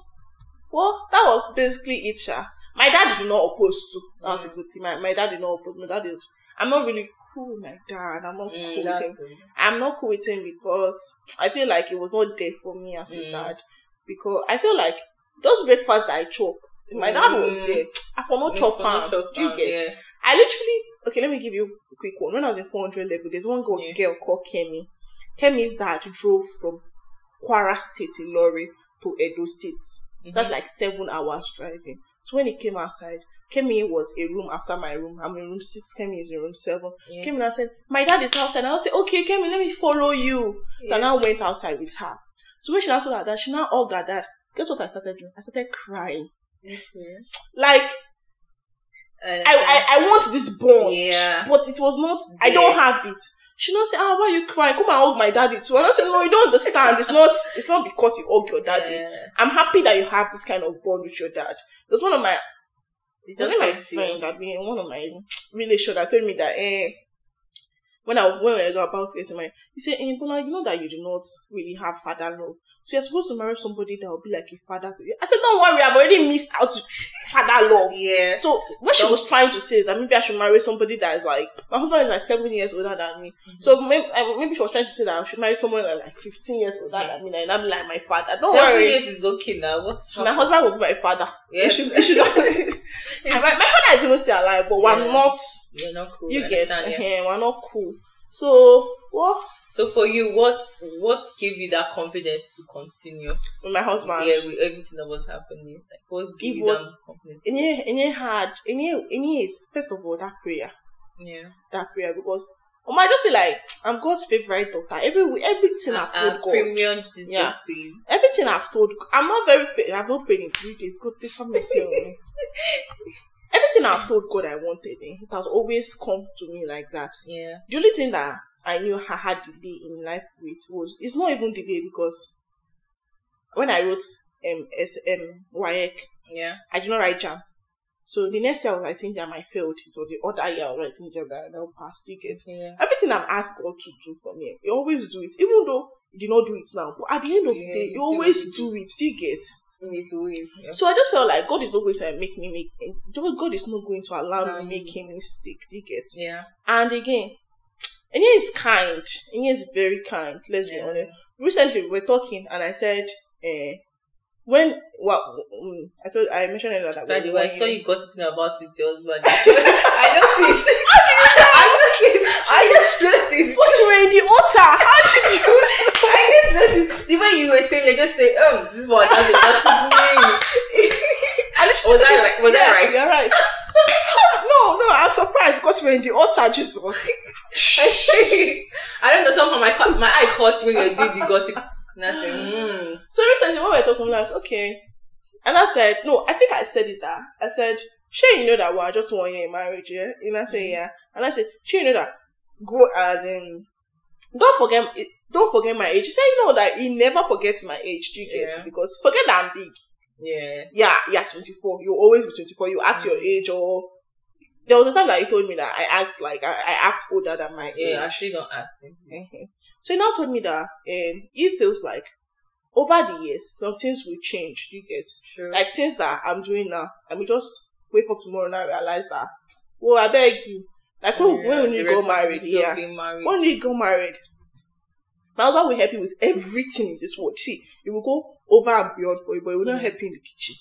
well, that was basically it, Sha. My dad did not oppose to. That was a good thing. My, my dad did not oppose. My dad is. I'm not really cool with my dad. I'm not cool Mm, with him. good. I'm not cool with him because I feel like it was not there for me as a Mm. dad. Because I feel like those breakfasts that I chop, my dad was Mm. there. I for no Mm, chop for no am. chop Do you get? Yeah. I literally okay. Let me give you a quick one. When I was in 400 level, there's one girl, Yeah. girl called Kemi. Kemi's dad drove from Kwara State in lorry to Edo State. That's Mhm. like seven hours driving. So when he came outside, Kemi was a room after my room. I'm in room six. Kemi is in room seven. Yeah. Kemi now said, "My dad is outside." And I said, "Okay, Kemi, let me follow you." So I now went outside with her. So when she now saw her dad, she now hugged her dad. Guess what I started doing? I started crying. Yes, ma'am. Like I, I, I, want this bond. Yeah. But it was not, I don't have it. She now say, ah, why you crying? Come and hug my daddy too. And I said, no, you don't understand. It's not, it's not because you hug your daddy. Yeah. I'm happy that you have this kind of bond with your dad. There's one of my, just it my want friend to- that being one of my relation that told me that, eh, when I when we were about it to get he said, eh, Bola, you know that you do not really have father love. So you're supposed to marry somebody that will be like a father to you. I said, don't worry, I've already missed out to father love. Yeah. So what she was trying to say is that maybe I should marry somebody that is like my husband is like seven years older than me. Mm-hmm. So maybe, maybe she was trying to say that I should marry someone that like fifteen years older than me, and I'm like my father. Don't Seven worry, years is okay now. What's my husband will be my father. Yes. It should, it should not- [LAUGHS] [LAUGHS] my, my father is even still alive, but we're Yeah. not. You're not cool. You I get, understand, yeah. eh, we're not cool. So what So for you, what what gave you that confidence to continue? with my husband? Yeah, with everything that was happening, like what gave It you was- that confidence? In here, in here hard. In here, in here is first of all that prayer. yeah, That prayer because um, I just feel like I'm God's favorite daughter. Every everything I've told Uh, God. premium Jesus Yeah. babe. Everything I've told, I'm not very. I've not prayed in three days. God, please have mercy on me. [LAUGHS] Everything I've told God I wanted, eh, it has always come to me like that. Yeah, The only thing that I knew I had delay in life with was it's not even delay because when I wrote um SM WAEC, yeah, I did not write JAMB. So the next year I was writing JAMB, I failed. It was the other year I was writing JAMB that I now passed. You get yeah. everything I've asked God to do for me. He always do it, even though he did not do it now. But at the end of the day, he always do do it. You get. In his ways. Yeah. So I just felt like God is not going to make me make. God is not going to allow Allow me you. make a mistake. You get. yeah, And again, and he is kind. He is very kind. Let's be Yeah. honest. Recently, we were talking, and I said, eh, when what um, I told I mentioned earlier that By the way, I saw you gossiping about with your husband. I noticed. I noticed. I just noticed. But you were in the altar. How did you? [LAUGHS] I just noticed the way you were saying, like, just say, um, this one has a gossip. [LAUGHS] Was I right? Was I right? You're right. [LAUGHS] no, no, I'm surprised because we're in the altar, Jesus. [LAUGHS] I don't know. Somehow my ca- my eye caught when you doing the gossip. And I said, hmm. So recently, when we were talking, I'm like, okay. And I said, no, I think I said it that. I said, sure, you know that we're just one year in marriage, yeah? And I said, yeah. And I said, sure, you know that. Go as in, don't forget, don't forget my age. He said, you know that he never forgets my age. Do you get? Yeah. Because forget that I'm big. Yes. Yeah, yeah, 24. You'll always be 24. You act your age or. There was a time that he told me that I act like I, I act older than my Yeah, age. actually don't ask him. Mhm. So he now told me that um, he feels like over the years some things will change. You get True. like things that I'm doing now. I will just wake up tomorrow and I realize that. Well, I beg you. Like when, Yeah, when you go married, yeah. married. When you go married, my husband will help you with everything in this world. See, he will go over and beyond for you, but he will not Mhm. help you in the kitchen.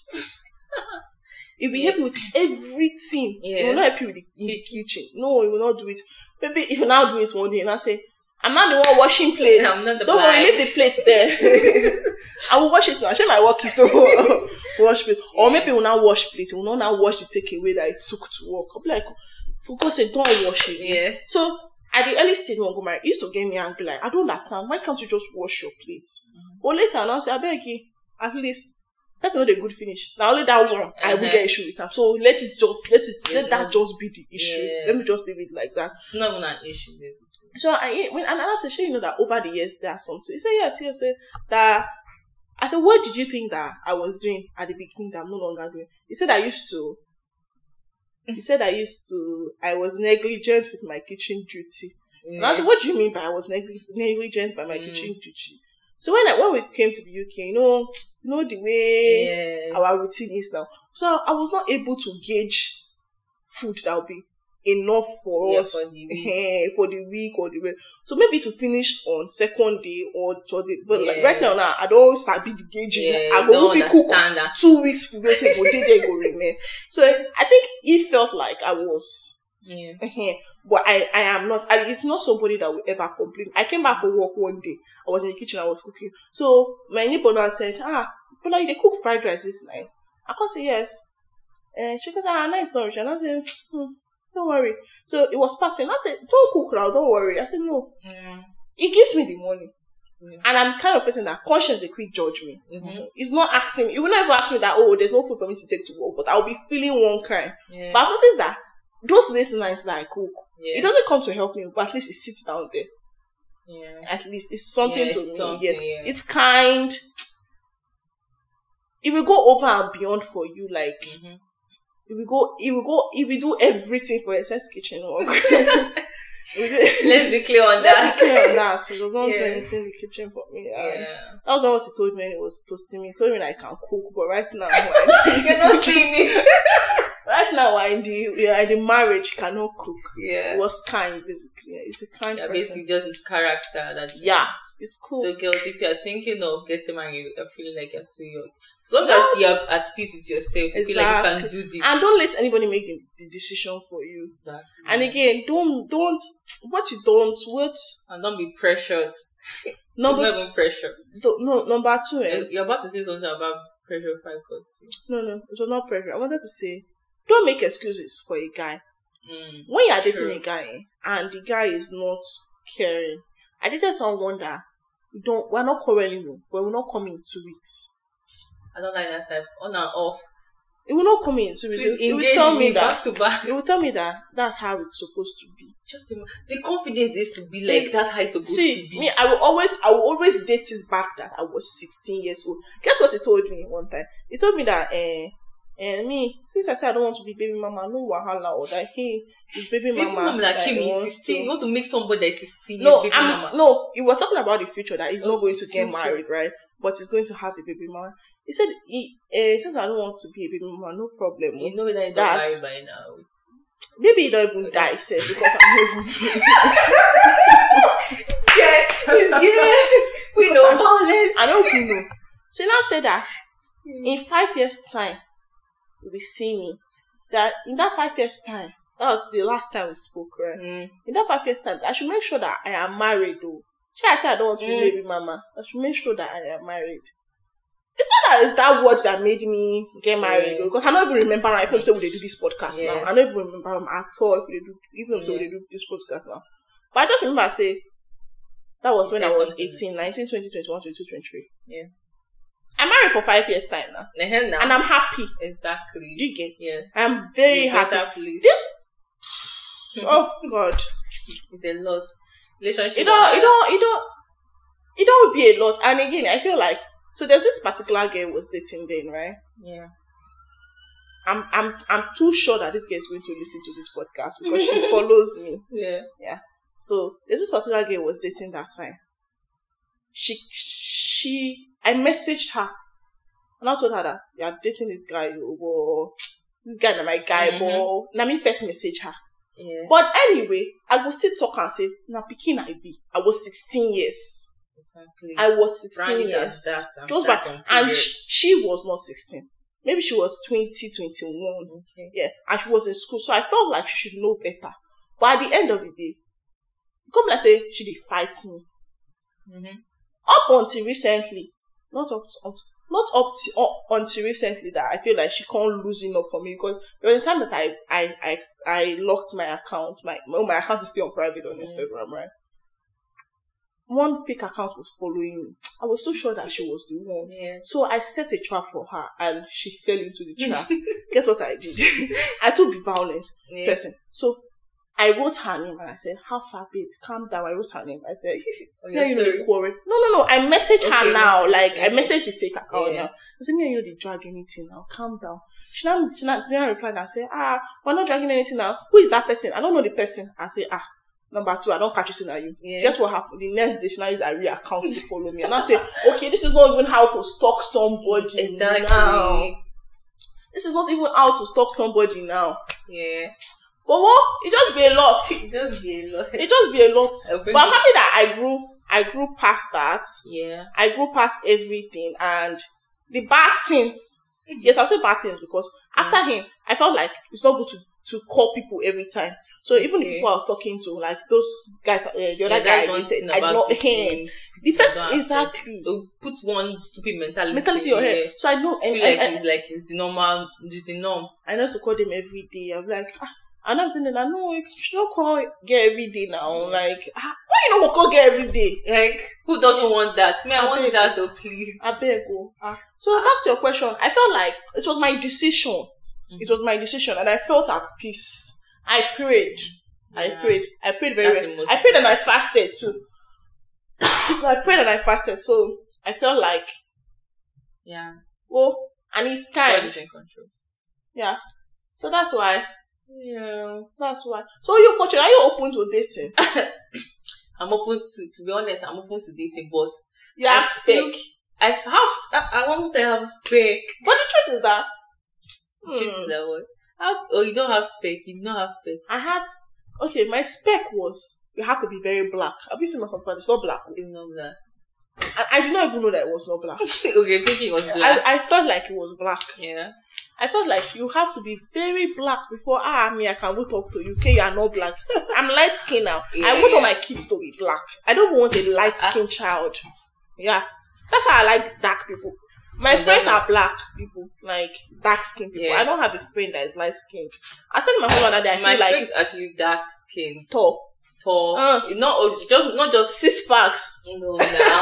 He will help you with everything. Yeah. will not help you with the, in the kitchen. No, he will not do it. Maybe if you now do it one day and I say, I'm not the one washing plates. I'm not the Don't worry, blind." leave the plates there. [LAUGHS] I will wash it now. Share my work is to [LAUGHS] [LAUGHS] wash plate. Or maybe he will not wash plate. He will not now wash the takeaway that it took to work. I'll be like, for God's sake, don't wash it. Yes. So at the early stage when I go marry, it used to get me angry. Like, I don't understand. Why can't you just wash your plates? Mm-hmm. But later, and I'll say, I beg you, at least that's not a good finish. Now only that one I will Uh-huh. get issue with him. So let it just let it Yes, let that just be the issue. Let me just leave it like that. It's not even an issue. basically. So I when and I you know that over the years there are some things. He said, yes, yes, yes. That I said, what did you think that I was doing at the beginning that I'm no longer doing? He said I used to. He said I used to. I was negligent with my kitchen duty. And I said, what do you mean by I was negli- negligent by my Mm. kitchen duty? So when I when we came to the UK, you know, you know the way Yeah. our routine is now. So I was not able to gauge food that will be enough for Yeah, us for the week. [LAUGHS] eh, for the week or the week. So maybe to finish on second day or third day. But like right now, now I don't sabi the gauging. Yeah, I go be cook that. two weeks food. Say go remain. [LAUGHS] So I think he felt like I was Yeah. But I, I am not. And it's not somebody that will ever complain. I came back for work one day. I was in the kitchen. I was cooking. So my neighbor now said, "Ah, but like they cook fried rice this night." I can't say yes. And she goes, "Ah, no, it's not rich." And I said, hmm, "Don't worry." So it was passing. I said, "Don't cook now. Don't worry." I said, "No." Mm. He gives me the money. Yeah. And I'm kind of person that conscience a quick judge me. Mhm. He's not asking me. He will never ask me that, oh, there's no food for me to take to work, but I'll be feeling one kind. Yeah. But I've noticed that those late nights that I cook, yeah. it doesn't come to help me, but at least it sits down there. yeah. At least it's something Yeah, to it's me. something, yes, yeah. it's kind. It will go over and beyond for you. Like Mhm. it will go. It will go. It will do everything for except kitchen work. [LAUGHS] [LAUGHS] Let's be clear on Let's that. be clear on that. It does not do anything in the kitchen for me. Yeah. That was not what he told me when he was toasting me. He told me that I can cook, but right now, [LAUGHS] You're not seeing it. Right now, we're in the we are in the marriage, cannot cook. It Yeah. was kind, basically. It's a kind Yeah, person. basically just his character that Yeah, it's cool. So girls, if you're thinking of getting married, you're feeling like you're too young. As long as you're at peace with yourself, you feel like you can do this. and don't let anybody make the, the decision for you. Exactly. And again, don't don't what you don't what And don't be pressured. [LAUGHS] number it's not even pressure. two, no number two eh? You're about to say something about pressure if I cut you. no no it was not pressure. I wanted to say don't make excuses for a guy Mm. when you are True. dating a guy and the guy is not caring. I dated someone that we don't we're not quarreling, but we're not coming in two weeks. I don't like that type. On and off. It will not come in two weeks. Please It will tell me me that back to back. it will tell me that that's how it's supposed to be. Just the confidence needs to be like that's how it's supposed See, to be. me, I will always, I will always date his back that I was 16 years old. Guess what he told me one time? He told me that, eh, and me, since I said I don't want to be baby mama, no wahala, or that hey, is baby Baby mama. mama that came he in wants 16. You want to make somebody that is 16 No, baby I'm, mama. no, he was talking about the future that he's Oh, not going to get married, right? But he's going to have a baby mama. He said, he, eh, since I don't want to be a baby mama, no problem. You know that don't That- marry by now. It's- Maybe he don't even die, sir, because I'm not even. [LAUGHS] Yeah, it's good. We know violence. I don't know. So now said that in five years' time, will see me. That in that five years' time, that was the last time we spoke, right? Mm. In that five years' time, I should make sure that I am married, though. Should I say I don't want to be Mm. baby mama? I should make sure that I am married. It's not that it's that word that made me get married, Yeah. though, because I don't even remember right, if I'm saying we do this podcast now. Yes. I don't even remember them at all if we dey do, even if we Yeah. dey do this podcast now. But I just remember I say that was You when I was something. 18, 19, 20, 21, 22, 23. Yeah. I'm married for five years time now. Now. And I'm happy. exactly. Do you get? Yes. I'm very You happy. please. This [LAUGHS] oh god. It's a lot. Relationship. You don't it don't it don't it don't be a lot. And again, I feel like so there's this particular girl was dating then, right? Yeah. I'm I'm I'm too sure that this girl is going to listen to this podcast because she [LAUGHS] follows me. Yeah. Yeah. So there's this particular girl was dating that time. She she I messaged her and I told her that you're dating this guy, or this guy na my guy, Mhm. but let me first message her. Yeah. But anyway, I go still talk and say, na pikin I be. I was 16 years. Exactly. I was 16 Branded years. that. Just by, and she, she was not 16. Maybe she was 20, 21. Okay. Yeah, and she was in school, so I felt like she should know better. But at the end of the day, come like say she did fight me. Mm-hmm. Up until recently, not up, up not up to, up until recently that I feel like she can't losing enough for me because there was a time that I I I, I locked my account. My well, my account is still on private on. Instagram, right? One fake account was following me. I was so sure that she was the one. Yeah. So I set a trap for her and she fell into the trap. [LAUGHS] Guess what I did? [LAUGHS] I took the violent Yeah. person. So I wrote her name and I said, How far, babe? Calm down. I wrote her name. I said, [LAUGHS] Oh, Me you know story. the quarrel. No, no, no. I messaged her now. message- Like I okay. messaged the fake account Yeah. now. I said, Me and you they drag anything now. Calm down. She now she now, she now replied and I said, Ah, we're not dragging anything now. Who is that person? I don't know the person. I said, Ah, number two, I don't catch you that you. Yeah. Guess what happened? The next day she now use a real account to follow me. And I say, [LAUGHS] Okay, this is not even how to stalk somebody. Exactly. Now. This is not even how to stalk somebody now. Yeah. But what? It just be a lot. It just be a lot. It just be a lot. [LAUGHS] But I'm happy that I grew I grew past that. Yeah. I grew past everything and the bad things. Yes, I'll say bad things because after him, I felt like it's not good to, to call people every time. So even the people I was talking to, like those guys, uh, the Yeah, other guy I one dated, thing I people. him. The first exactly They'll put one stupid mentality, mentality in your head. So I know, and, Feel like and- it's like it's the normal, it's the norm. I know to call them every day. I'm like, ah, and I'm thinking, I know you should not call get every day now. Like, ah, why you not call get every day? Like, who doesn't want that? Me, I, I want that though, please. I beg you. Ah. So back to your question, I felt like it was my decision. Mm-hmm. It was my decision, and I felt at peace. I prayed. I prayed. I prayed very That's well. I prayed and I fasted too. [COUGHS] I prayed and I fasted, so I felt like, Yeah. well, and it's God is in control. Yeah. So that's why. Yeah. That's why. So you fortunate? Are you open to dating? [COUGHS] I'm open to, to be honest, I'm open to dating, but You have spec. I have, I, I want to have spec. But the truth is that the Truth is hmm, that. Have, oh, you don't have spec. You don't have spec. I had okay. My spec was you have to be very black. Have you seen my husband? It's not black. It's not black. I, I did not even know that it was not black. [LAUGHS] okay, thinking it was black. I, I felt like it was black. yeah. I felt like you have to be very black before ah me I can go talk to you. Okay, you are not black. [LAUGHS] I'm light skinned now. Yeah, I want all my kids to be black. I don't want a light skinned child. Yeah, that's how I like dark people. My Exactly. friends are black people, like dark skinned people. Yeah. I don't have a friend that is light skinned. I said my husband that day, I My feel like actually dark skinned, tall, tall. Uh. Not just not just six packs. no now.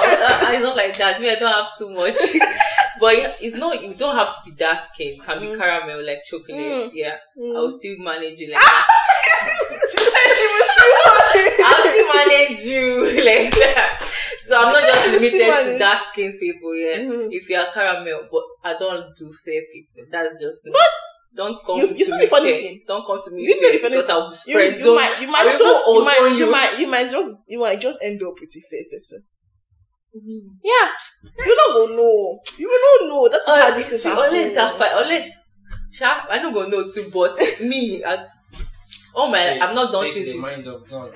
I not like that. Me, I don't have too much. [LAUGHS] but it's not. You don't have to be dark skin. Can be caramel like chocolate. Mm. Yeah, Mm. I'll still manage like that. [LAUGHS] she said she was still I'll still manage you [LAUGHS] like that. So I'm not just will limited to dark skin people. Yeah, Mhm. if you are caramel, but I don't do fair people. That's just me. What? Don't come You- you saw me the funny fair. thing? Don't come to me You know fair the funny because? I'll you, friend you zone. might you might just you might, you you. might you might just you might just end up with a fair person. Yeah, you don't go know. You will not know. That's how this is See, happening. unless that fight, unless Sha, I don't go know too, but [LAUGHS] me, I, oh my, Hey, I'm not done take things the mind of God.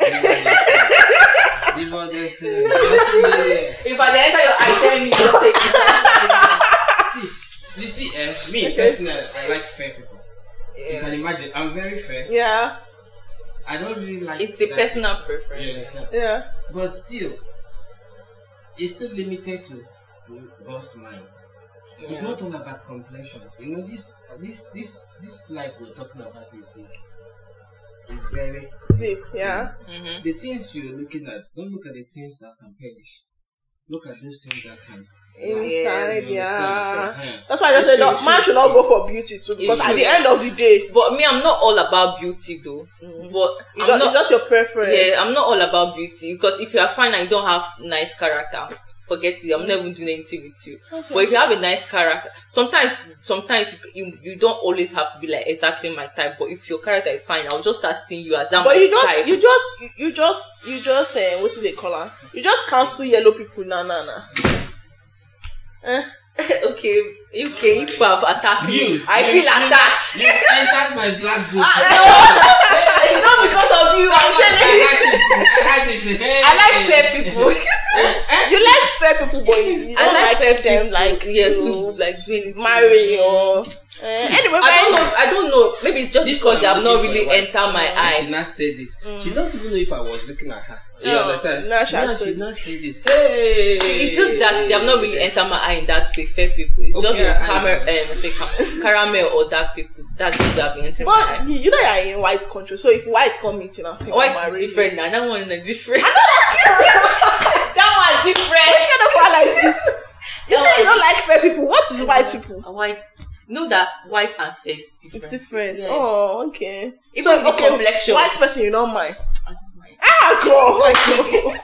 Leave all this thing. Leave all this thing. Nothing If I dey enter your eye, tell me don't say it. See, you see, eh, me Okay. personally, I like fair people. You can imagine, I'm very fair. Yeah, I don't really like. It's a personal You preference. understand? yeah. But still, it's still limited to God's mind. It's not all about complexion. You know, this this this this life we're talking about is deep. It's very Deep. Yeah. Mm-hmm. the things you're looking at, don't look at the things that can perish. Look at those things that can Inside. You Yeah. Uh-huh. That's why I just said true, no, man should not go for beauty too because It's at the end of the day, But me, I'm not all about beauty though. But you I'm don't, not. it's just your preference. Yeah, I'm not all about beauty because if you are fine and you don't have nice character, forget it. I'm not even doing anything with you. But if you have a nice character, sometimes, sometimes you you don't always have to be like exactly my type. But if your character is fine, I'll just start seeing you as that. But you just, type. you just, you- you just, you just, uh, what do they call her? You just cancel yellow people, nah, nah, nah. Eh? [LAUGHS] okay, okay, people have attacked me. You, I you- feel attacked. You entered my black book. [LAUGHS] it's not because of you. I'm I telling you. I it. [LAUGHS] I like fair people. You like fair people, but you, I like fair them like yeah, to like marry or. Uh, anyway, I don't know. I don't know. Maybe it's just This because they I'm have not really a entered my And She eye. not say this. She don't even know if I was looking at her. You No, understand? No, she Now has she to- not say this. Hey. It's just that they have not really entered my eye in that way. Fair people. It's just Okay, I caramel, um, say cam- caramel or dark people. That's what have been entering my But eye. you, you know you're in white country, so if whites come meet you now, say, White "Mama, is really?" different now. That one is different. [LAUGHS] that one Which different. Which kind of white is this? You That say you don't like fair people. What is white people? A white. Know that white and fair is different. It's different. Yeah. Oh, okay. Even the complexion. White person, you don't mind. I don't mind. Ah, girl. [LAUGHS]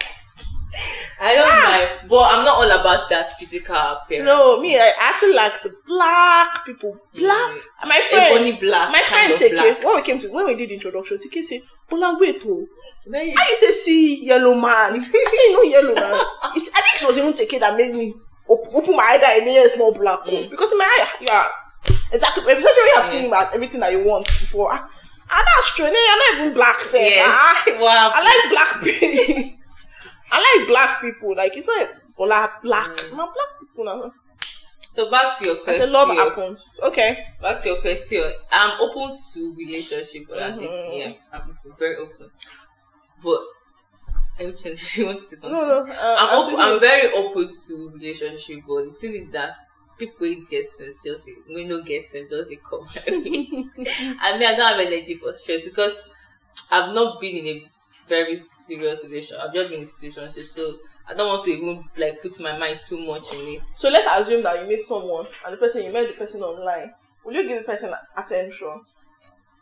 I don't Ah. mind, but I'm not all about that physical appearance. no, me, I actually like the black people. Black. Mm. My friend, Ebony black. my friend Teke, when we came to when we did introduction, Teke said, Bola, wait, oh. Very How you take see yellow man? [LAUGHS] I say no yellow man. It's, I think it was even Teke that made me op- open my eye that I made a small black oh. Mm. Because in my eye, you are exactly especially when you have seen him as everything that you want before. Ah, that's true. You're not even black, sef. Yes. Ah, [LAUGHS] wow. I like black people. [LAUGHS] I like black people. Like it's not Bola black. Mm. Black people. So back to your question. love happens. Okay. Back to your question. I'm open to relationship, but I think Mhm. yeah, I'm very open. But I [LAUGHS] want to say something. No, no. Uh, I'm open, I'm very open to relationship, but the thing is that people get sense just they, we no get sense just they come. [LAUGHS] I mean I don't have energy for stress because I've not been in a very serious relation. I've just been in a situation, so I don't want to even like put my mind too much in it. So let's assume that you meet someone and the person you met the person online. Will you give the person attention?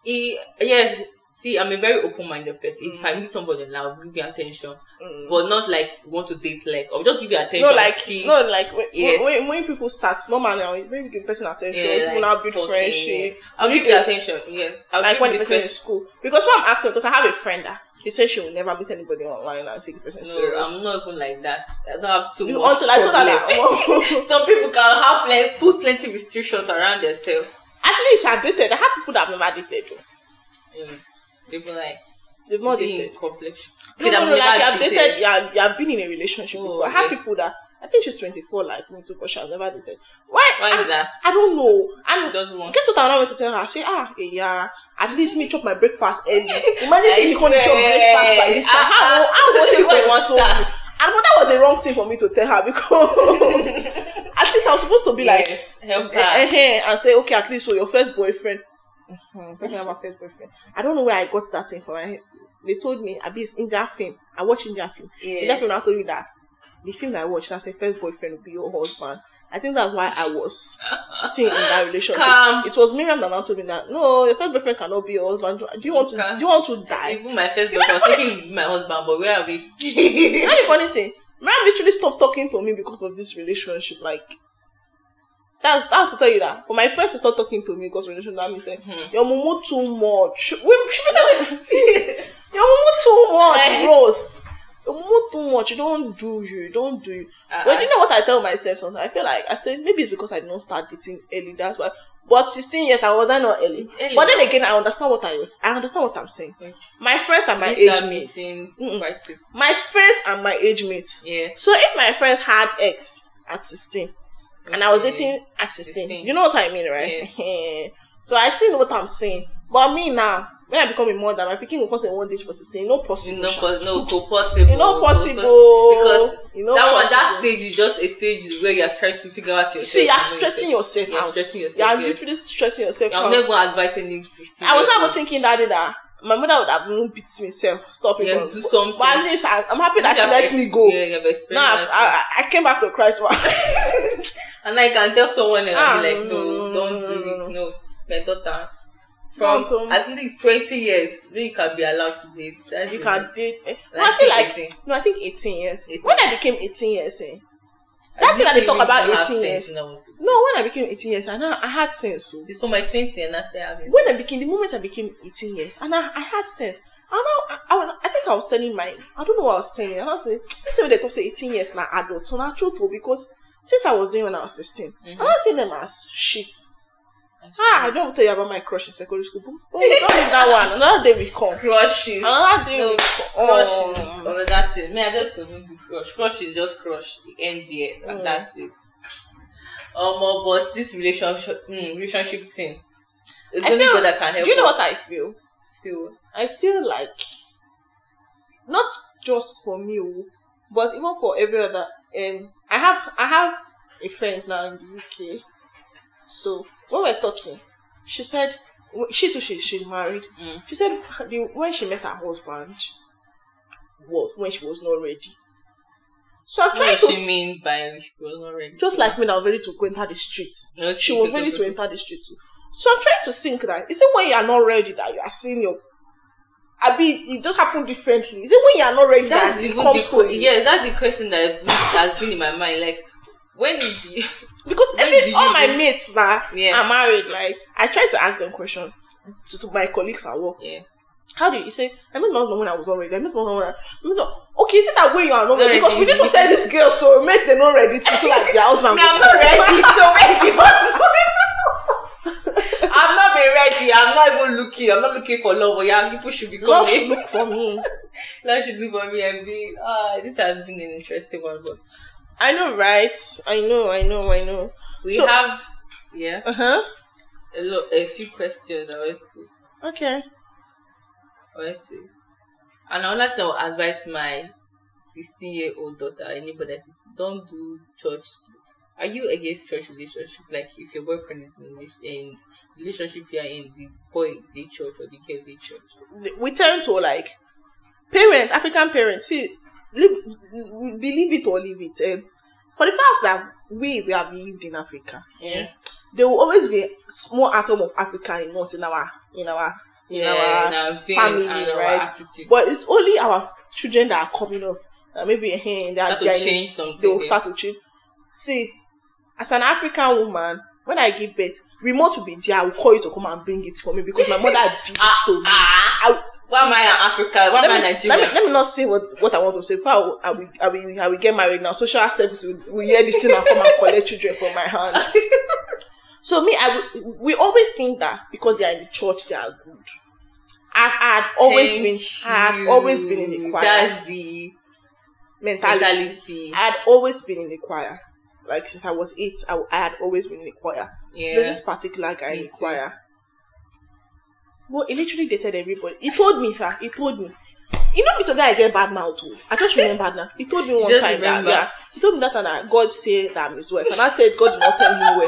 E, yes, see, I'm a very open-minded person. If I meet somebody now, I'll give you attention, Mm. but not like want to date. Like I'll just give you attention. No, like see, no, like when, Yeah. when, when people start normal now, when you give person attention, yeah, people like, now build talking, friendship. yeah. I'll give you attention. Yes, I'll Like when the person is in school. Because what I'm asking, because I have a friend that she says she will never meet anybody online and take the person No, serious. I'm not even like that. I don't have too You- much. until I told her that. [LAUGHS] Some people can have like put plenty restrictions around themselves. At least I've dated. I have people that I've never dated. Mm. People like They've not seeing dated. complexion. No, Okay, no, I've no, like I've dated. dated, you have, you have been in a relationship Oh, before. I have yes. people that I think she's 24 like me too, but she has never dated. Why? Why is I, that? I don't know. She And doesn't want. guess what I now went to tell her? I say, ah, eh, yeah, at least me chop my breakfast early. [LAUGHS] Imagine if you can't chop breakfast by this time. How will how will you [LAUGHS] Why want so? And but that was a wrong thing for me to tell her because [LAUGHS] at least I was supposed to be like, Yes, help eh, her. eh, eh, and say, okay, at least so your first boyfriend. Mhm, talking about first boyfriend. I don't know where I got that thing from. I, they told me, Abi, it's Indian film. I watch Indian film. Indian Yeah. film now told me that the film I watched, that's a first boyfriend will be your husband. I think that's why I was still in that relationship. Scam. It was Miriam that now told me that no, your first boyfriend cannot be your husband. Do you want to? Do you want to die? Even my first boyfriend was thinking my husband, but where are we? [LAUGHS] You know the funny thing? Miriam literally stopped talking to me because of this relationship. Like that's that's to tell you that for my friend to stop talking to me because of relationship, that means saying your mumu too much. We she basically [LAUGHS] your mumu too much, Rose. Your mumu too much. You don't do you. You don't do you. Uh-uh. But you know what I tell myself sometimes? I feel like I say maybe it's because I did not start dating early. That's why. But 16 years, I was I not early. Early but then now. again, I understand what I was. I understand what I'm saying. Okay. My friends are my age mates. My friends are my age mates. Yeah. So if my friends had ex at 16 and I was dating at 16, 16. you know what I mean, right? [LAUGHS] so I see what I'm saying. But me now, when I become a mother, my picking will come say one dish for 16. No possible. No, no, go possible. Know possible. Because You know that one, that stage is just a stage where you're trying to figure out yourself. You see, you're stressing yourself You're out. stressing yourself, You're yeah. literally stressing yourself I'm out. never advising any 16. I was year not even old. thinking that that my mother would have even beat me self. Stop it. Do something. But at least I, I'm happy that You she let ex- me go. Yeah, you have experienced. Now I've- I, I, I came back to cry to her. [LAUGHS] and I can tell someone and Ah, I'll be like, no, no, don't do it. No, my daughter. From at least 20 years, when you can be allowed to date. That's you can date. Eh. No, I feel like 18. no, I think 18 years. 18. When I became 18 years, eh, I that thing that they talk about 18 years. when was- no, when I became 18 years, I know I had sense. Oh. So It's for my 20 and I started having when I became the moment I became 18 years, and I, I had sense. And I, I, was, I think I was telling my, I don't know what I was telling. And I was saying, this is when they talk say 18 years now adult. So now true too because since I was doing when I was 16, mm-hmm. I'm not seeing them as shit. Ah, I don't tell you about my crush in secondary school. But don't leave that one. Another day we come. crushes. Another day No, we come. Crush is Oh. oh, that's it. Me, I just don't do crush. Crush is just crush. End there. And Mm. that's it. Um, but this relationship, mm, relationship thing, it's I only feel- God that can help. Do you know us what I feel? feel? I feel like not just for me, oh, but even for every other. Um, I have I have a friend now in the UK. So when we're talking, she said she too she she's married. Mm. She said the, when she met her husband was when she was not ready. So I'm trying does to she mean by she was not ready? just like me, I was ready to go enter the streets. Okay, She was ready to enter the street too. So I'm trying to think that is it when you are not ready that you are seeing your I mean it just happened differently. Is it when you are not ready That's that it comes the to you? yes, that's the question that has been in my mind. Like, when do you, [LAUGHS] Because When every, do all my go- mates that Yeah. are married, like I try to ask them question to, to my colleagues at work. yeah, How do you say I met my husband when I was not ready? I met my husband when I, met Okay, is it that way you are not ready? Because we need to tell this girl so make them not ready too, so like their husband. [LAUGHS] Me, [LAUGHS] I'm not ready. So husband? I'm not been ready. I'm not even looking. I'm not looking for love. But yeah, people should be coming. Love should look for me. Love should look for me and be. Ah, this has been an interesting one. But I know, right? I know, I know, I know. we So- have, yeah, Uh huh. a lot, a few questions. I want to, Okay. I want to, and I would like to advise my 16 year old daughter, anybody 16, don't do church. Are you against church relationship? Like, if your boyfriend is in, in relationship, you are in the boy the church or the girl the church. we turn to like parents, African parents. See, live, believe it or leave it. Um, for the fact that we we have lived in Africa, Yeah. there will always be a small atom of Africa in us in our in our in Yeah, our in our family, our right? attitude. But it's only our children that are coming up. That maybe hey, that Start to they change something. they will yeah. start to change. See, as an African woman, when I give birth, remote will be there. I will call you to come and bring it for me because my mother did it to me. Ah, I, why am I in Africa? Why am I let, me, Nigeria? let, me, let me not say what, what I want to say. Before I will, I will, I will, get married now. Social service will, will hear this thing and come and collect children from my hand. [LAUGHS] so me, I we always think that because they are in the church, they are good. I I had always Thank been, I had always been in the choir. That's the mentality. mentality. I had always been in the choir. Like since I was eight, I, I had always been in the choir. Yeah. There's this particular guy in the choir. Well, he literally dated everybody. He told me, fa, he told me. You know me today I get bad mouth too. I just remember now. He told me one Just time remember. that yeah. He told me that and that God said that I'm his wife. And I said God did not tell him where.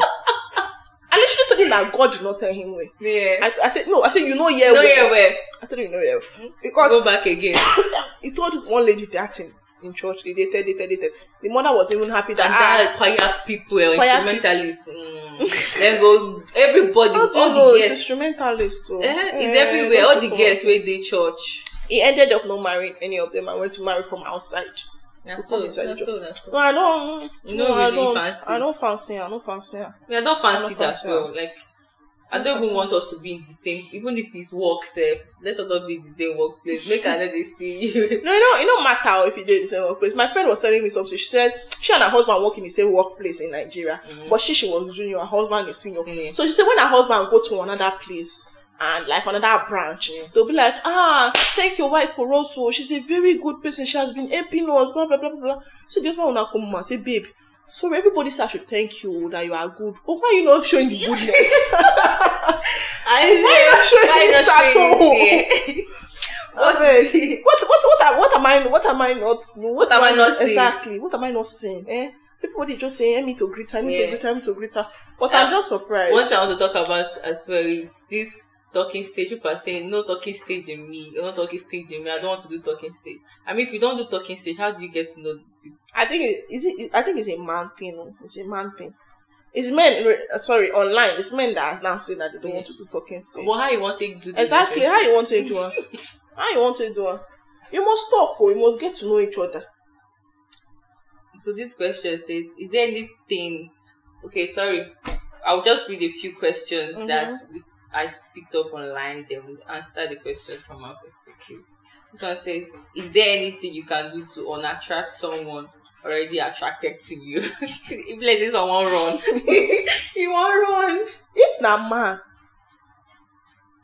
I literally told him that God did not tell him where. yeah. I, I said no, I said you know yeah no, where. yeah, where? I told him you know yeah. Because Go back again. [COUGHS] he told one lady that in, in church, they dated, dated, dated. The mother was even happy and that ah, that choir people, Choir instrumentalists. Mm. [LAUGHS] then go everybody, all know, the guests. instrumentalist too. Eh, Eh, it's everywhere. All the guests where they church. He ended up not marrying any of them. I went to marry from outside. That's so. That's so. That's so. No, I don't. You no, don't I don't. fancy. I don't fancy. I don't fancy. her. I, don't fancy I don't that fancy well. Like, I don't even want us to be in the same. Even if it's work, safe. Eh, let us not be in the same workplace. Make another they see you. No, you know, it don't matter if you did the same workplace. My friend was telling me something. She said she and her husband work in the same workplace in Nigeria, mm-hmm. but she she was junior, her husband is senior. Senior. So she said when her husband go to another place and like another branch, mm. they'll be like, ah, thank your wife for also. Oh. She's a very good person. She has been helping us. Blah blah blah blah blah. So the husband will now come and say, babe. Sorry, everybody said I should thank you that you are good. But why are you not showing the goodness? [LAUGHS] I not showing why it not at all? [LAUGHS] it here? what, what what what am, what am I what am I not what, am I not seeing? exactly what am I not saying? Eh? Everybody just saying, "I me to greet her, me to Yeah. greet her, me to greet her." But Uh, I'm just surprised. One thing I want to talk about as well is this talking stage. People are saying no talking stage in me, no talking stage in me. I don't want to do talking stage. I mean, if you don't do talking stage, how do you get to know people? I think it, is it, I think it's a man thing. It's a man thing. It's men. uh, Sorry, online. It's men that are now saying that they don't want to do talking stage. Well, how you want to do this exactly. How you want to do it? [LAUGHS] How you want to do it? You must talk. Oh, you must get to know each other. So this question says, is there anything? Okay, sorry. I'll just read a few questions Mhm. that we I picked up online. Then we'll answer the questions from our perspective. This one says, is there anything you can do to unattract someone already attracted to you? [LAUGHS] if like this one won't run, [LAUGHS] he won't run. if na man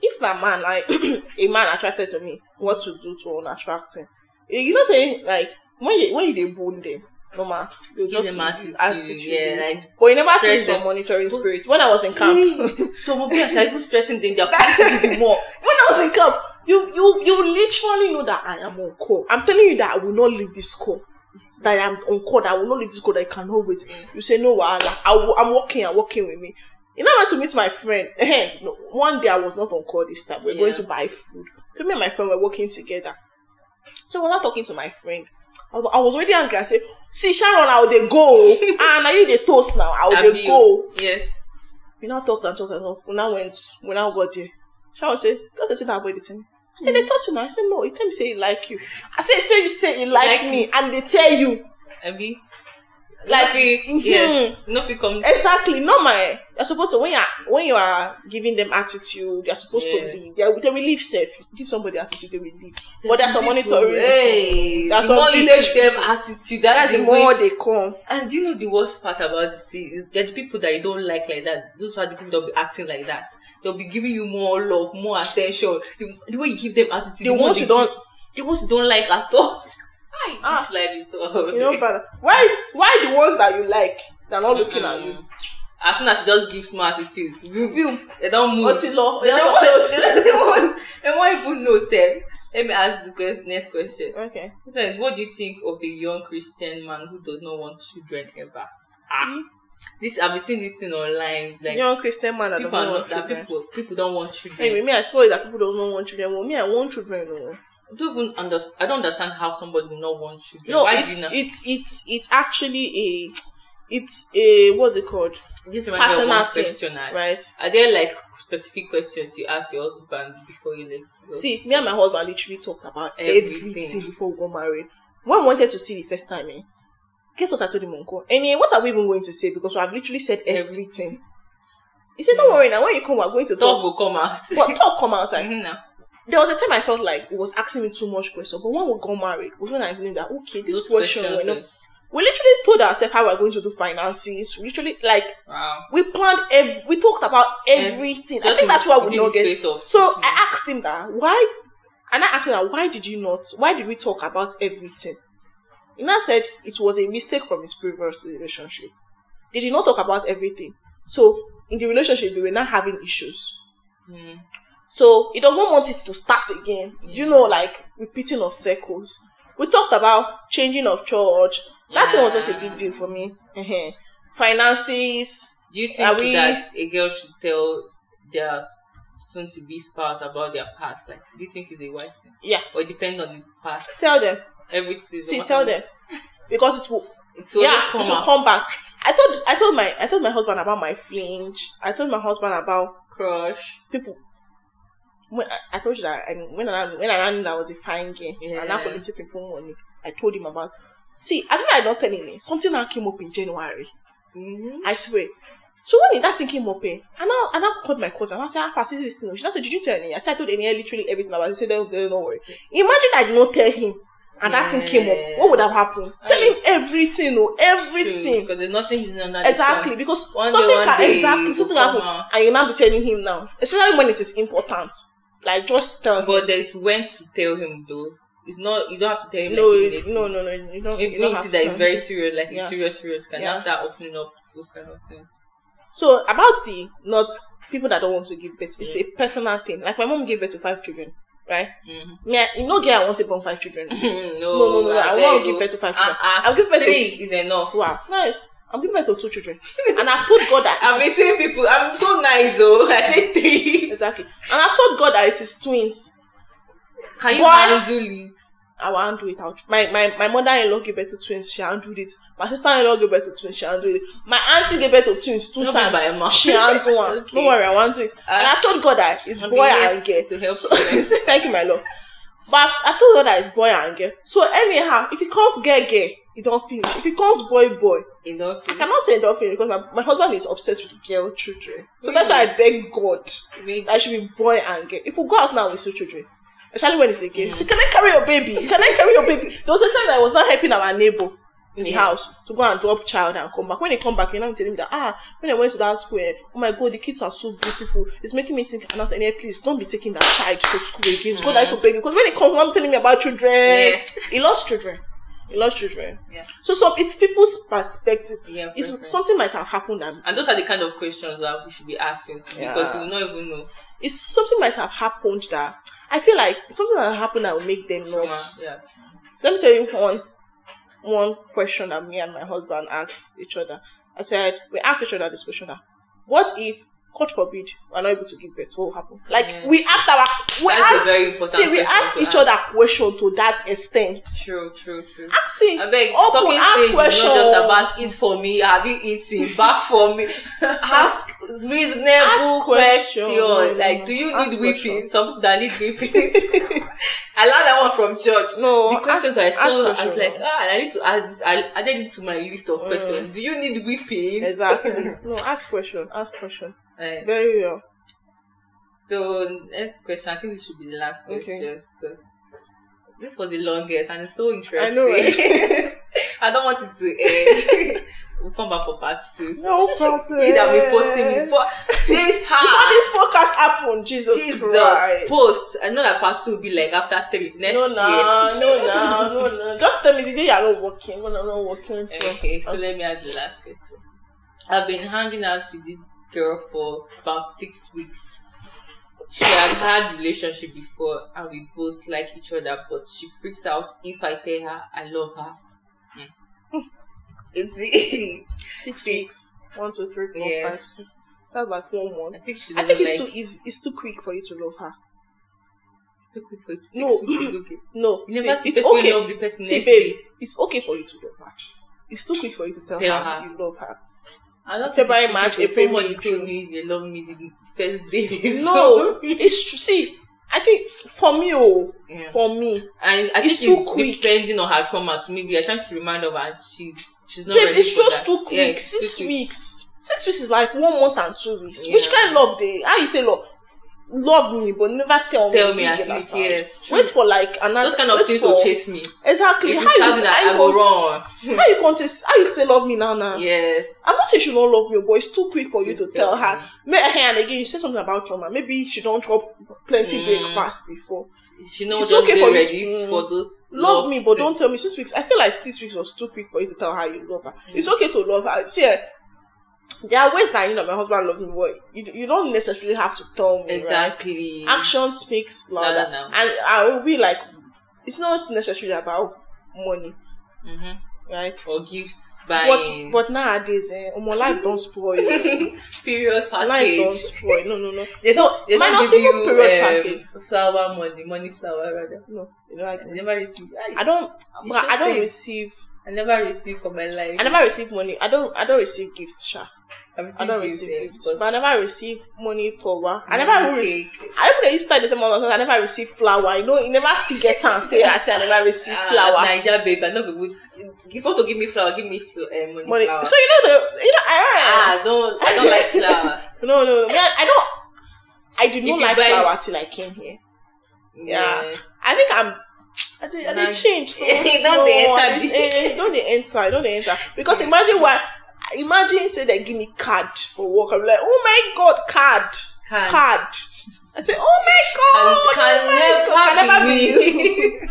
if na man like [CLEARS THROAT] a man attracted to me what to do to unattract him you know say like when you when you dey bone them normal. You Give just them give attitude, yeah, like but you never see some monitoring spirits. When i was in camp. some of us are even stressing them. They're putting you more. [LAUGHS] When I was in camp you you you literally know that i am on call. I'm telling you that i will not leave this call. That i am on call that i will not leave this call that i cannot wait. Mm. You say no wahala. I will i'm working i'm working with me. You know I went to meet my friend? No, one day i was not on call this time. We are going to buy food. So me and my friend were working together. So I was not talking to my friend I I was already angry. I said, "See, Sharon, how they go? [LAUGHS] ah, now you the toast now. How Abi, they go?" Yes. We now talked and talked and talked. We now went. We now got there. Sharon said, "Go to see that boy." Me. I said, "They told you now." I said, "No." He tell me say he like you. I said, "Tell you say he like, Like me," and they tell you Abi. Like no mhm. yes. No fit come. exactly. Not my. You're supposed to when you are when you are giving them attitude. You're supposed to be. They, they will leave safe. Give somebody attitude, they will leave. but there's some monitoring. Hey, There's the more you give them attitude, that's, That's the the more way. they come. And do you know the worst part about this thing? Is that the people that you don't like like that, those are the people that will be acting like that. They'll be giving you more love, more attention. The, the way you give them attitude, The more ones you don't- the ones you don't like at all. [LAUGHS] Hi, Ah. this life is so. You know, [LAUGHS] but why why the ones that you like they're not looking at you? As soon as she just gives more attitude, review, they don't move. Lọ, [LAUGHS] They ọ̀yá don't want, they don't want, they won't even know, Seth. Let me ask the quest, next question. Okay. It says, what do you think of a young Christian man who does not want children ever? Ah, this I've been seeing this thing online. Like Young Christian man that people are want not children. people people don't want children. Me I saw it that people don't want children. Well, me I want children. I don't even understand. I don't understand how somebody will not want children. no Why it's do you not? it's it's it's actually a it's a what's it called? this reminds me of personal one thing, question. I- Right. Are there like specific questions you ask your husband before you like? go? See, me and my husband literally talked about Everything. everything, before we got married. When we wanted to see the first time, eh? Guess what I told him, Uncle? And eh, what are we even going to say? Because we have literally said everything. He said, "Don't worry now. When you come, we're going to Dog talk." will come out. But talk come outside. [LAUGHS] Mhm, now. There was a time I felt like it was asking me too much questions. But when we got married, was when I knew that okay, this Those question, you know, eh, we literally told ourselves how we're going to do finances. We literally like Wow. we planned every, we talked about everything. I think that's why we not get. So I asked him that why, and I asked him that why did you not? Why did we talk about everything? He now said it was a mistake from his previous relationship. They did not talk about everything. So in the relationship, they were not having issues. Mm. So he doesn't want it to start again. You know, like repeating of circles. We talked about changing of church. That thing wasn't a big deal for me. Finances. Do you think we- that a girl should tell their soon to be spouse about their past? Like, do you think it's a wise thing? Yeah. Or it depend on the past? Tell them. Everything. See, tell them. [LAUGHS] Because it will. It's always yeah, come it will come back. I told I told my I told my husband about my flinch. I told my husband about Crush. people. When I, I told you that I, when I when I knew that I was a fine girl and I Yeah. couldn't take people money, I told him about. See, as when I not telling him, something now came up in January. Mm-hmm. I swear. So when that thing came up, eh, and I and I called my cousin. and I said, "How fast is this thing?" She said, "Did you tell me?" I said, "I told Enia literally everything about it." He said, "Don't, don't worry." Imagine I did not tell him, and that thing came up. What would have happened? Tell him everything, oh, everything. Because there's nothing hidden under Exactly, because One day, something one can day, exactly something out. happen, and you now be telling him now, especially when it is important. Like just tell him. But there's when to tell him though. It's not you don't have to tell him no, like immediately. no, no, no, you don't. Maybe you don't you see that it's very serious, like Yeah. it's serious, serious, can Yeah. now start opening up those kind of things. So about the not people that don't want to give birth, it's a personal thing. Like my mom gave birth to five children, right? Mm-hmm. Me, I- you know, girl, I want to born five children. [LAUGHS] no, no, no, no, I won't give birth to five children. Uh-uh. I'll give birth to- three is enough. Wow, nice. I'm giving birth to two children, and I've told God that been seeing people. I'm so nice though. I say three. exactly, and I've told God that it is twins. Can you handle it? I will handle it out. My my, my mother-in-law gave birth to twins. She handled it. My sister-in-law gave birth to twins. She handled it. My auntie gave birth to twins two Not times. by mouth. She handled one. [LAUGHS] Okay. Don't worry, I want to it. and uh, I've told God that it's I'll boy and girl. to help So, [LAUGHS] thank you, my love. But I've told God that it's boy and girl. So anyhow, if it comes girl, girl, it don't finish. If it comes boy, boy, Enough. I cannot say it don't finish because my, my husband is obsessed with girl children. So that's why I beg God Maybe. that it should be boy and girl. If we go out now with two children, especially when it's a Mm. so can I carry your baby? Can I carry your baby? There was a time that I was not helping our neighbor in the Yeah. house to go and drop child and come back. When they come back, you know, telling me that ah, when I went to that school, oh my god, the kids are so beautiful. It's making me think. And I like, yeah, please don't be taking that child to school again. God, I used to beg you because when it comes, I'm telling me about children. Yes. He lost children. He lost children. Yeah. So some it's people's perspective. Yeah, it's something might have happened and And those are the kind of questions that we should be asking too, because Yeah. you will not even know. it's something might have happened that I feel like it's something that happened that will make them not. Yeah. Let me tell you one one question that me and my husband asked each other. I said we asked each other this question that what if God forbid we're not able to give birth, what will happen? Like Yes. we asked our we That's a very important see we asked each ask. other question to that extent. True, true, true. Ask see I beg, open, talking ask stage is not just about eat for me, have you eaten, back for me. [LAUGHS] Ask reasonable Ask question. question. Like, do you Ask need whipping? Some people that need whipping. [LAUGHS] I learned that one from church. No, the questions ask- I still, I was like, ah, I need to ask this. I added it to my list of Mm. questions. Do you need whipping? Exactly. [LAUGHS] no, ask question. Ask question. Eh, Very well. So next question, I think this should be the last Okay. question because this was the longest and it's so interesting. I know, right? [LAUGHS] I don't want it to end. We'll come back for part two. No problem. [LAUGHS] You that be posting me for this [LAUGHS] Before hard. this podcast happened, Jesus, Jesus Christ. post. I know that part two will be like after three next no, year. no, no, no, no, no. Just tell me the day you're not working. When I'm not working. too. Okay, so let me ask the last question. I've been hanging out with this girl for about six weeks. She had had relationship before, and we both like each other, but she freaks out if I tell her I love her. It's [LAUGHS] Six weeks. One, two, three, four, Yes. five, six. That's like one I month. think she I think it's like. too easy. It's too quick for you to love her. It's too quick for you. Six No. weeks is okay. [LAUGHS] No, You never see it's okay. love the person See, babe, day. it's okay for you to love her. It's too quick for you to tell, Tell her, her. you love her. I don't February, March, too quick, but April, Somebody told me they love me the first day. No, [LAUGHS] it's true. See, I think for me, oh, Yeah. for me, And I It's think too it's quick. depending on her trauma. To maybe I trying to remind her, and she she's not babe, ready it's for just that. too quick. Yeah, it's Six too quick. weeks. Six weeks is like one month and two weeks. Yeah. Which kind of love they? How you tell love? Love me, but never tell, Tell me. me you at least, yes, true. Wait for like another. Those kind of things for, will chase me. Exactly. If how you you, that, I you go wrong. How you contest? How you tell love me now? Now Yes. I'm not saying she don't love me, but it's too quick for you To to tell tell her. me. May and again, you said something about trauma. Maybe she don't drop plenty Mm. breakfast before. She know It's just okay for you ready to- for those love me, but thing. don't tell me six weeks. I feel like six weeks was too quick for you to tell her you love her. It's okay to love her. See, eh, there are ways that you know my husband loves me, but you, you don't necessarily have to tell me. Right? exactly. Action speaks louder, Louder now. and I will be like, it's not necessarily about money, hmm right? Or gifts But buying. but nowadays, eh, my life [LAUGHS] don't spoil. period life don't spoil. No, no, no, They don't. They don't give you period um, flower money, money flower rather. no. You know, I never receive. I, I don't. But I don't say- receive. I never receive for my life. I never receive money. I don't. I don't receive gifts, sha. I, I don't receive eh, gifts, but I never receive money for power. I never even receive. I even used to start the time I never receive flower. You know, you never still get and say I say I never receive Ah, flower. Naija babe, I no go good. If you want to give me flower, give me fl- uh, money, Money. flower. So you know the you know I, ah, don't. I don't like flower. [LAUGHS] no no no man, I don't. I did not like buy- flower till I came here. Yeah. I think I'm. I did, I did change so [LAUGHS] Don't small. dey enter I the- did- eh, eh, Don't they enter? Don't they enter? [LAUGHS] Because imagine what. Imagine say they give me card for work. I'm like, oh my god, card, Card. card. I say, oh my god, Can, oh my can God, never, be you. [LAUGHS]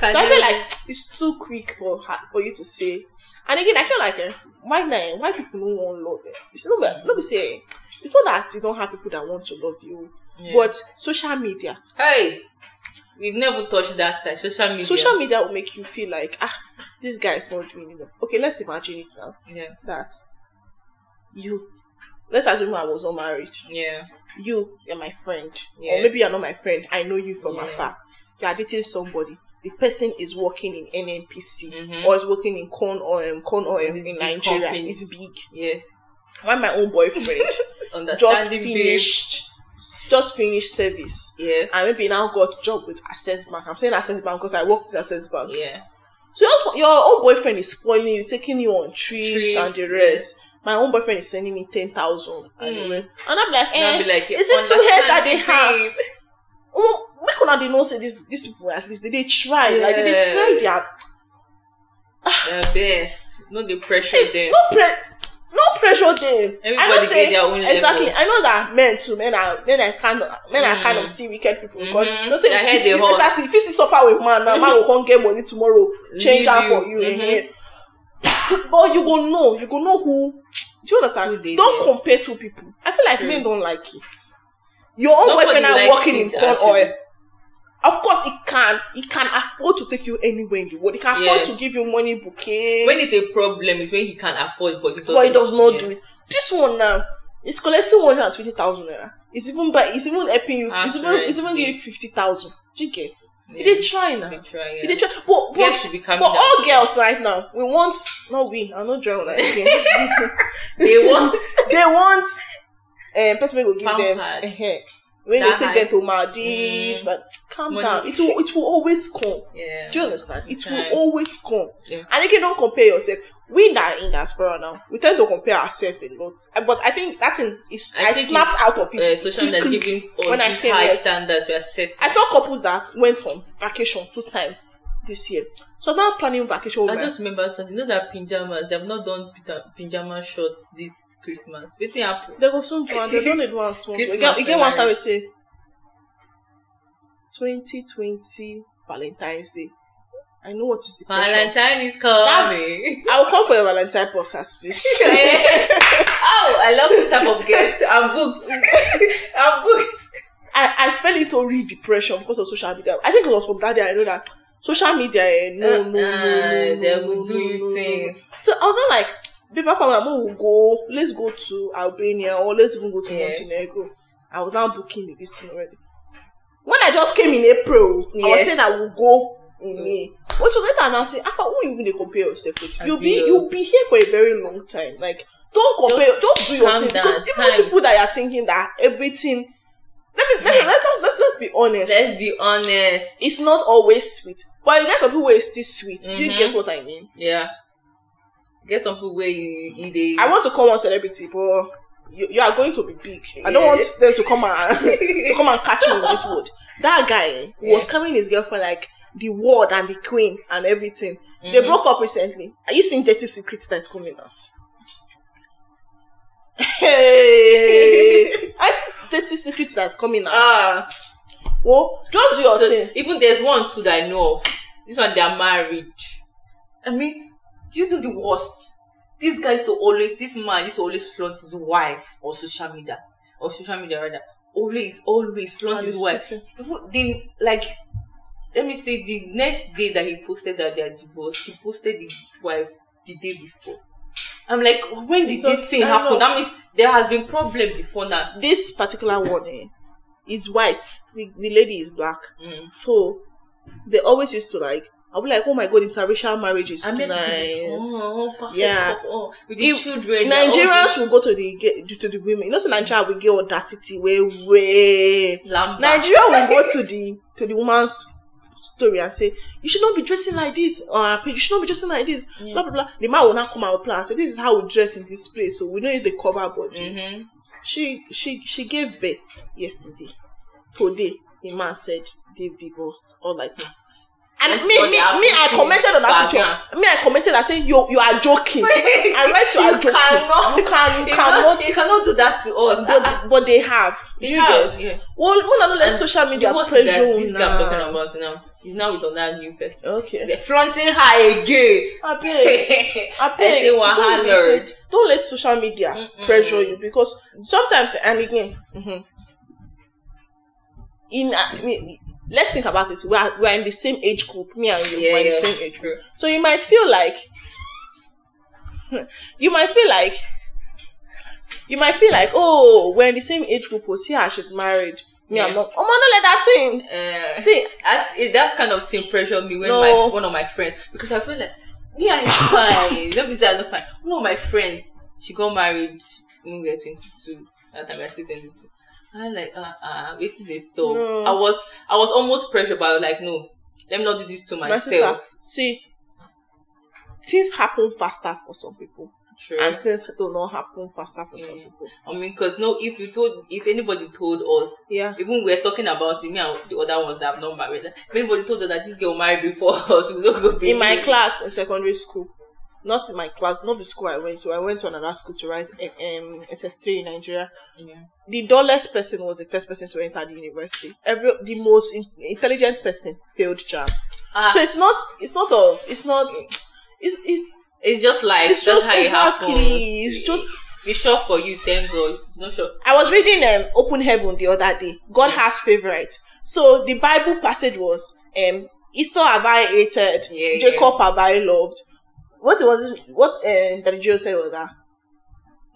can So I feel like it's too quick for her, for you to say. And again, I feel like eh, why now? Why people don't want love? Eh? It's not. Let me say. eh, It's not that you don't have people that want to love you, Yeah. but social media, hey, we've never touched that side. Social media. social media will make you feel like ah, this guy is not doing enough. Okay, let's imagine it now Yeah. that you. Let's assume I was not married. Yeah. You, you're my friend, Yeah. or maybe you're not my friend. I know you from Yeah. afar. You are dating somebody. The person is working in NNPC Mhm. or is working in Conoil, corn oil This in Nigeria. company. It's big. Yes. Why my own boyfriend [LAUGHS] just finished, just finished service, Yeah. and maybe now got job with Access Bank. I'm saying Access Bank because I worked with Access Bank. Yeah. So your, your own boyfriend is spoiling you, taking you on trips, Trips, and the yeah. rest. My own boyfriend is sending me ten thousand, and Mm. And I'm like, I'll eh, be like, is it too head that they have? oh, make una dey know say this these people at least they dey try, like they dey try their Their best. No, the pressure see them. no pre no pressure them. I know say own level. exactly. I know that men too. Men are men are kind of men are kind of Mm. still wicked people because Mhm. you know say if, dey if, exactly, if you see suffer with man now, man will come get money tomorrow, change am for you. Eh. [COUGHS] but you go know, you go know who. Do you understand? Don't compare two people. I feel like True. men don't like it. Your own Nobody boyfriend are working in corn oil. Of course, it can. It can afford to take you anywhere in the world. It can afford to give you money bouquet. When it's a problem, it's when he can afford, but he but it does not Yes. do it. This one now, it's collecting one hundred twenty thousand naira. It's even by it's even helping you. It's even it's even giving fifty thousand. Do you get? Yeah. They try now. They try, They yeah. try. But, but, Girls should be but down. all girls right now, we want not we. I'm not drawing like again. [LAUGHS] They want [LAUGHS] they want um person will give them Pampered. uh when you take them to Maldives and calm Money. down. It will it will always come. Yeah. Do you understand? It will always come. Yeah. And again, don't compare yourself. We that in diaspora now, we tend to compare ourselves a lot. Uh, But I think that thing is I, think snapped out of it. Uh, social media giving us when I these came high standards we are setting. I saw couples that went on vacation two times this year. So now planning vacation with I just remember something. You know that pajamas, they have not done pajama uh, shorts this Christmas. Waiting happen. They go soon one. They don't one small. You get, you get one time we say 2020 Valentine's Day. I know what is the pressure. Valentine is coming. I will come for your Valentine podcast, please. [LAUGHS] Eh? oh, I love this type of guest. I'm booked. [LAUGHS] I'm booked. I, I fell into real depression because of social media. I think it was from that day I know that social media, eh, no, no, no, no, Uh, no, they no, will no, do you things. So I was not like, babe, Papa, Mama will go, let's go to Albania or let's even go to Yeah. Montenegro. I was now booking this thing already. When I just came in April, I was Yes. saying I will go in May. Which was later now say, Afa, who you even dey compare yourself with? You'll be you'll be here for a very long time. Like, don't compare, just, do your thing. down, Because even those people that are thinking that everything let me, let me let's just let's, let's be honest. Let's be honest. it's not always sweet. But you get some people where it's still sweet. Do you Mhm. get what I mean? yeah. Get some people where you, you they I want to call one celebrity, but you, you are going to be big. I don't want them to come and [LAUGHS] to come and catch me in this wood. That guy eh, was Yeah. carrying his girlfriend like the world and the queen and everything. They Mhm. broke up recently. Are you seeing Dirty Secrets that's coming out? [LAUGHS] Hey, [LAUGHS] I Dirty Secrets that's coming out. Ah, Well, just do your So thing. even there's one too that I know of. This one they are married. I mean, do you know the worst? This guy used to always, this man used to always flaunt his wife on social media, or social media rather. Always, always flaunt his wife. Even the like, let me say the next day that he posted that they are divorced, he posted the wife the day before. I'm like, when did So, this thing happen? That means there has been problem before now. This particular one eh, is white. The, the lady is black. Mm. So they always used to like. I'll be like, oh my god, interracial marriage is I nice. met oh, perfect Yeah. couple, oh, with the If children. Nigerians will go to the to the women. You know, so Nigeria will get audacity where Lamba. Nigeria will go to the to the woman's story and say you should not be dressing like this or you should not be dressing like this. Yeah. Blah blah blah. The man will not come out plan and say this is how we dress in this place, so we know if they cover body. Mm-hmm. She she she gave birth yesterday. Today, the man said they've divorced or like that. And me, me, me, I commented on that picture. Me, I commented. I said, "You, you are joking." [LAUGHS] I write you, you are joking. cannot. You can, you cannot. you cannot do that to us. But, but they have. They Do you have, get? yeah. Well, I don't let social media the pressure this guy I'm talking now. about now. He's now with another new person. Okay. They're flaunting her again. I [LAUGHS] beg. I beg. Don't, let it- don't let social media Mm-mm. pressure you because sometimes and again. mhm. In I mean, let's think about it. We are we are in the same age group. Me and you Yeah, we're in the same age group. So you might feel like [LAUGHS] you might feel like you might feel like oh we're in the same age group. We'll see how she's married. Me, I'm Yeah. not. Oh, man, don't let that thing. Uh, See, that, that kind of thing pressured me when No. my one of my friends because I feel like me I'm fine. Me say I'm not fine. One of my friends, she got married when we were 22. That time we were still 22. I like uh uh waiting this so No. I was I was almost pressured but I was like no let me not do this to my sister. myself. See, things happen faster for some people, True. and things do not happen faster for some Yeah. people. I mean, because no, if you told, if anybody told us, Yeah. even we're talking about it, me and the other ones that have not married, if anybody told us that this girl married before [LAUGHS] us, we don't go be in my class in secondary school not in my class not the school i went to i went to another school to write um ss3 in nigeria Yeah. the dullest person was the first person to enter the university every the most in, intelligent person failed JAMB Ah, so it's not it's not all, it's not it's it's it's just like it's that's just how it happens. it's just it's sure for you, thank God. Not sure. I was reading um Open Heaven the other day. God Yeah. has favorite. So the Bible passage was um Esau have I hated, Yeah, Jacob have I loved. What was it, what um Daddy G.O. said was that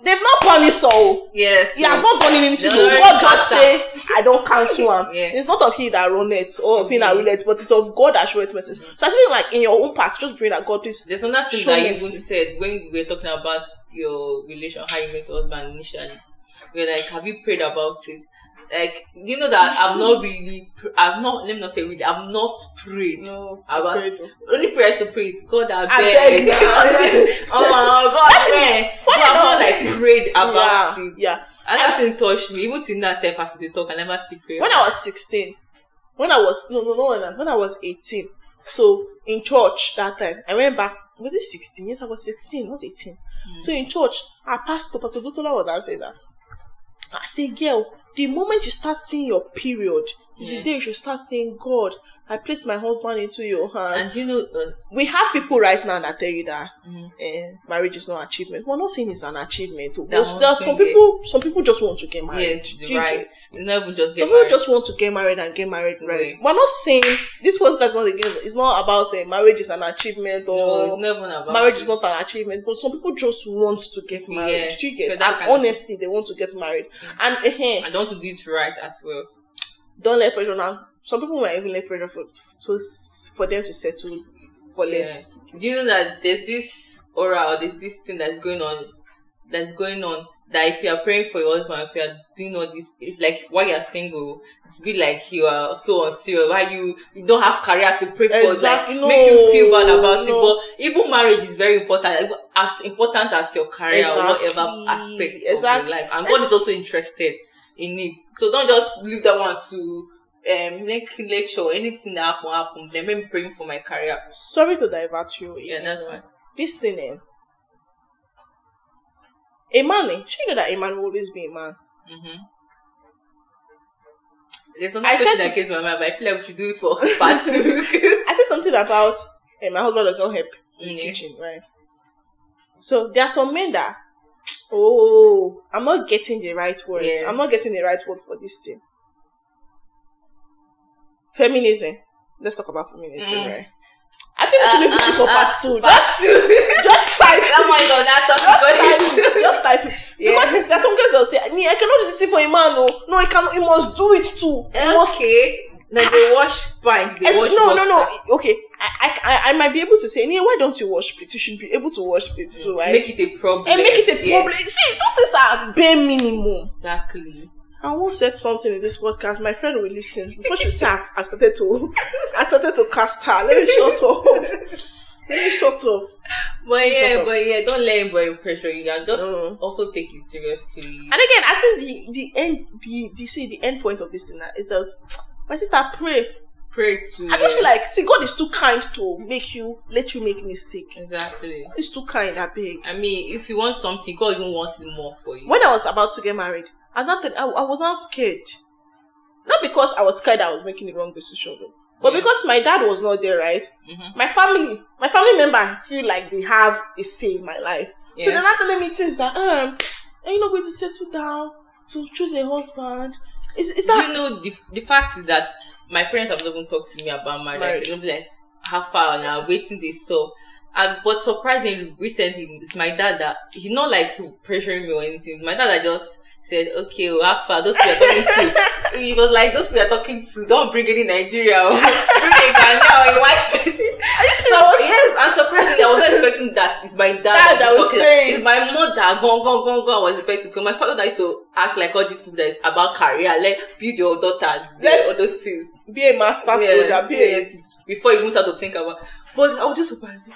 they've not punished Saul. Yes. He has not done anything. No, God just say, I don't cancel him. [LAUGHS] Yeah. It's not of he that run it or of he that Mhm. will it, but it's of God that show it mercy. So I feel like in your own part, just bring that God please. There's another thing that you even said when we were talking about your relation, how you met your husband initially. We were like, have you prayed about it? Like, you know that I've not really, I've not, let me not say really, I've not prayed No, about prayed. only prayers to pray is God I I beg. beg [LAUGHS] oh God, But I've not like prayed about yeah, it. yeah. And that thing touched me. Even till now, self as we talk, I never still pray. when I was 16, when I was no no no when I, was 18, so in church that time, I went back. Was it 16? Yes, I was 16. not was 18. Hmm. So in church, I our pastor, Pastor Dotola was that say that. I say, girl, the moment you start seeing your period, is Yeah. the day you should start saying, God, I place my husband into your hand. and you know, uh, we have people right now that tell you that Mhm. eh, marriage is not achievement. We're not saying it's an achievement. That But one there are some yeah. people. Some people just want to get married. it's you right. It's just get Some people just want to get married and get married right. Yeah. We're not saying this was that's not again. It's not about uh, marriage is an achievement no, it's never about marriage it. is not an achievement. But some people just want to get married. Do you get? And honestly, they want to get married. And uh, I don't want to do it right as well. Don't let pressure now. Some people might even let pressure for to, for them to settle for less. Yeah. Do you know that there's this aura or there's this thing that's going on that's going on that if you are praying for your husband, if you are doing all this, it's like while you're single, it's be like you are so unsure. Why you you don't have career to pray for, Exactly. like make you feel bad about No, it. But even marriage is very important, as important as your career or whatever aspect Exactly. of your life. And God is also interested in it. So don't just leave that one to um make lecture anything that happen happen. Then maybe praying for my career. Sorry to divert you. Yeah, you that's fine. This thing, eh, a man, eh, she know that a man will always be a man. Mm-hmm. There's I question said- that came to my mind, but I feel like we should do it for [LAUGHS] part two. [LAUGHS] I said something about eh, my husband does not help in the kitchen, right? So there are some men that, oh, I'm not getting the right words. Yeah. I'm not getting the right word for this thing. Feminism. Let's talk about feminism, Mm. right? I think we should leave Uh, uh, for part uh, two. part Just, [LAUGHS] just type that one is on that just type it. Just type it. [LAUGHS] Yeah. Because there's some girls that'll say, me, I cannot do this thing for a man. No, no, I cannot. He must do it too. He must okay. Then they wash pants. They wash no, no, no. Okay, I, I, I- I might be able to say, "Nee, why don't you wash it? You should be able to wash it too, right? Make it a problem. and make it a Yes. problem. See, those things are bare minimum. Exactly. I once said something in this podcast. My friend will listen before she say I've, I've started to, [LAUGHS] I started to cast her. Let me shut up. [LAUGHS] Let me shut up. But yeah, up. but yeah, don't let anybody pressure you and just Mm. also take it seriously. And again, I think the the end the the see the end point of this thing is that my sister pray. Pray to I just feel like see God is too kind to make you let you make mistake. Exactly. It's too kind, I beg. I mean, if you want something, God even wants it more for you. when I was about to get married, at that I, I was not scared. Not because I was scared I was making the wrong decision, though. but Yeah. because my dad was not there, right? Mhm. My family, my family member feel like they have a say in my life. So they're Yeah. not telling me things that, um, are you not going to settle down to choose a husband? Is, is Do that. you know the the fact is that my parents have not even talked to me about marriage. Marriage. They'll be like, "How far now? Waiting this so." And but surprisingly, recently it's my dad that he's not like pressuring me or anything. My dad that just said, "Okay, far? Those people are talking to." [LAUGHS] He was like, "Those people are talking to. Don't bring any Nigeria. oh. [LAUGHS] bring a Ghana or a white person." So yes, and surprisingly, I was not expecting that. It's my dad. Dad that was saying. It's my mother. Go, go, go, go. I was expecting. Because my father used to act like all these people that is about career, like build your daughter, Let's- all those things. Be a master's Yes, builder, be a. yes, before you even start to think about. But I was just surprised.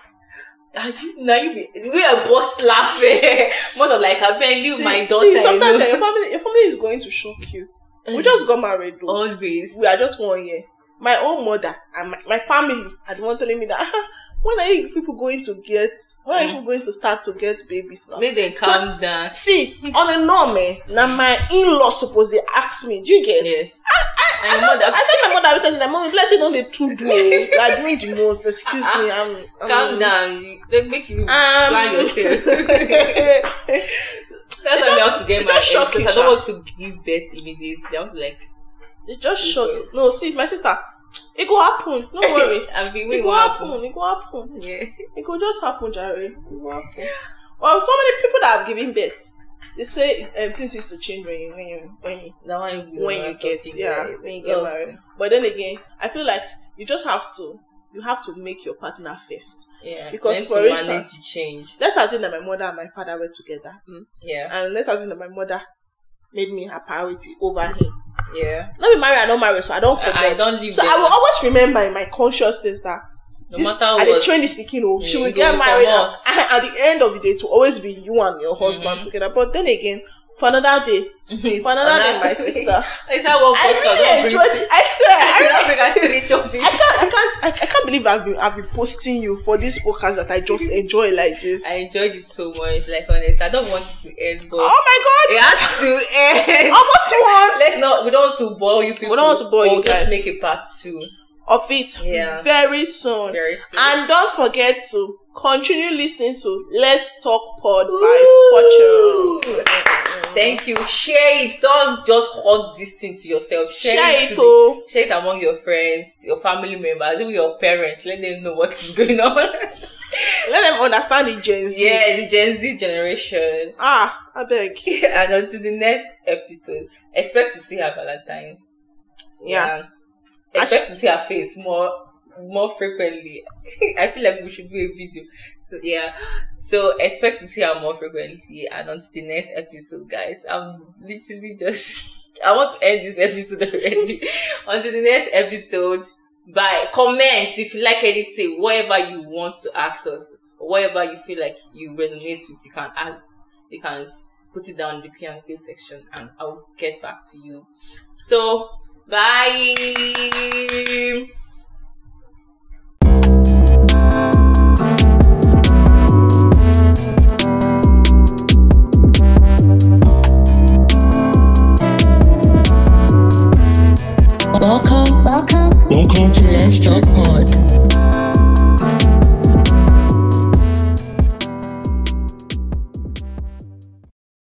Are you now you be we are both laughing. [LAUGHS] More Mother like I been leave See, my daughter. see, sometimes alone. your family, your family is going to shock you. We mm. just got married, though. always. we are just one year. My own mother and my, my family are the one telling me that "Ah, when are you people going to get when are you Mm. people going to start to get babies now? Make them calm down. See, on a norm, eh, now my in-law suppose they ask me, do you get? Yes. I, And your mother I think my mother recently that mommy bless you don't they too do [LAUGHS] oh. you are doing the most. Excuse me, I'm, I'm calm down. They make you Um, plan yourself. [LAUGHS] [LAUGHS] That's why we have to get married because I don't want to give birth immediately. I want to like It just you. No, see, my sister, it go happen. Don't [LAUGHS] worry. Being It go happen. happen. It go happen. Yeah. It could just happen, Jerry. It could happen. Well, so many people that have given birth, they say um, things used to change when you when you when you, will be when you get yeah when you get married. But then again, I feel like you just have to you have to make your partner first. Yeah. Because for instance- to change. Let's assume that my mother and my father were together, mm, Yeah. and let's assume that my mother made me her priority over him. Yeah. Not be married, I don't marry, so I don't. I- I don't live So there. I will always remember in my consciousness that No this, matter I dey what. train is speaking oh, she Yeah, will get married and, [LAUGHS] at the end of the day to always be you and your husband Mhm. together. But then again, for another day, [LAUGHS] for another day, my sister. [LAUGHS] Is that what I podcast really don't bring? enjoyed it. I swear, I [LAUGHS] really, bring a three topic. I can't, I can't, I, I can't believe I've been, I've been posting you for this podcast that I just enjoy like this. I enjoyed it so much. Like honest, I don't want it to end, but oh my god, it has to end. Almost one Let's not. We don't want to bore you people. We don't want to bore you We'll just guys. make a part two of it Yeah. very soon. very soon. And don't forget to continue listening to Let's Talk Pod Ooh. by Fortune. Thank you. Share it. Don't just hold this thing to yourself. Share, Share it. it, to oh. the, share it among your friends, your family members, even your parents. Let them know what is going on. [LAUGHS] Let them understand the Gen Z. yeah, the Gen Z generation. Ah, I beg. [LAUGHS] and until the next episode, expect to see her Valentine's. Yeah. Expect to see her face more more frequently. [LAUGHS] I feel like we should do a video. So yeah. So expect to see her more frequently and until the next episode, guys. I'm literally just [LAUGHS] I want to end this episode already. [LAUGHS] until the next episode. By comments if you like anything, whatever you want to ask us, whatever you feel like you resonate with, you can ask you can put it down in the Q&A section and I'll get back to you. So, bye! Welcome, Welcome welcome to Let's Talk Pod.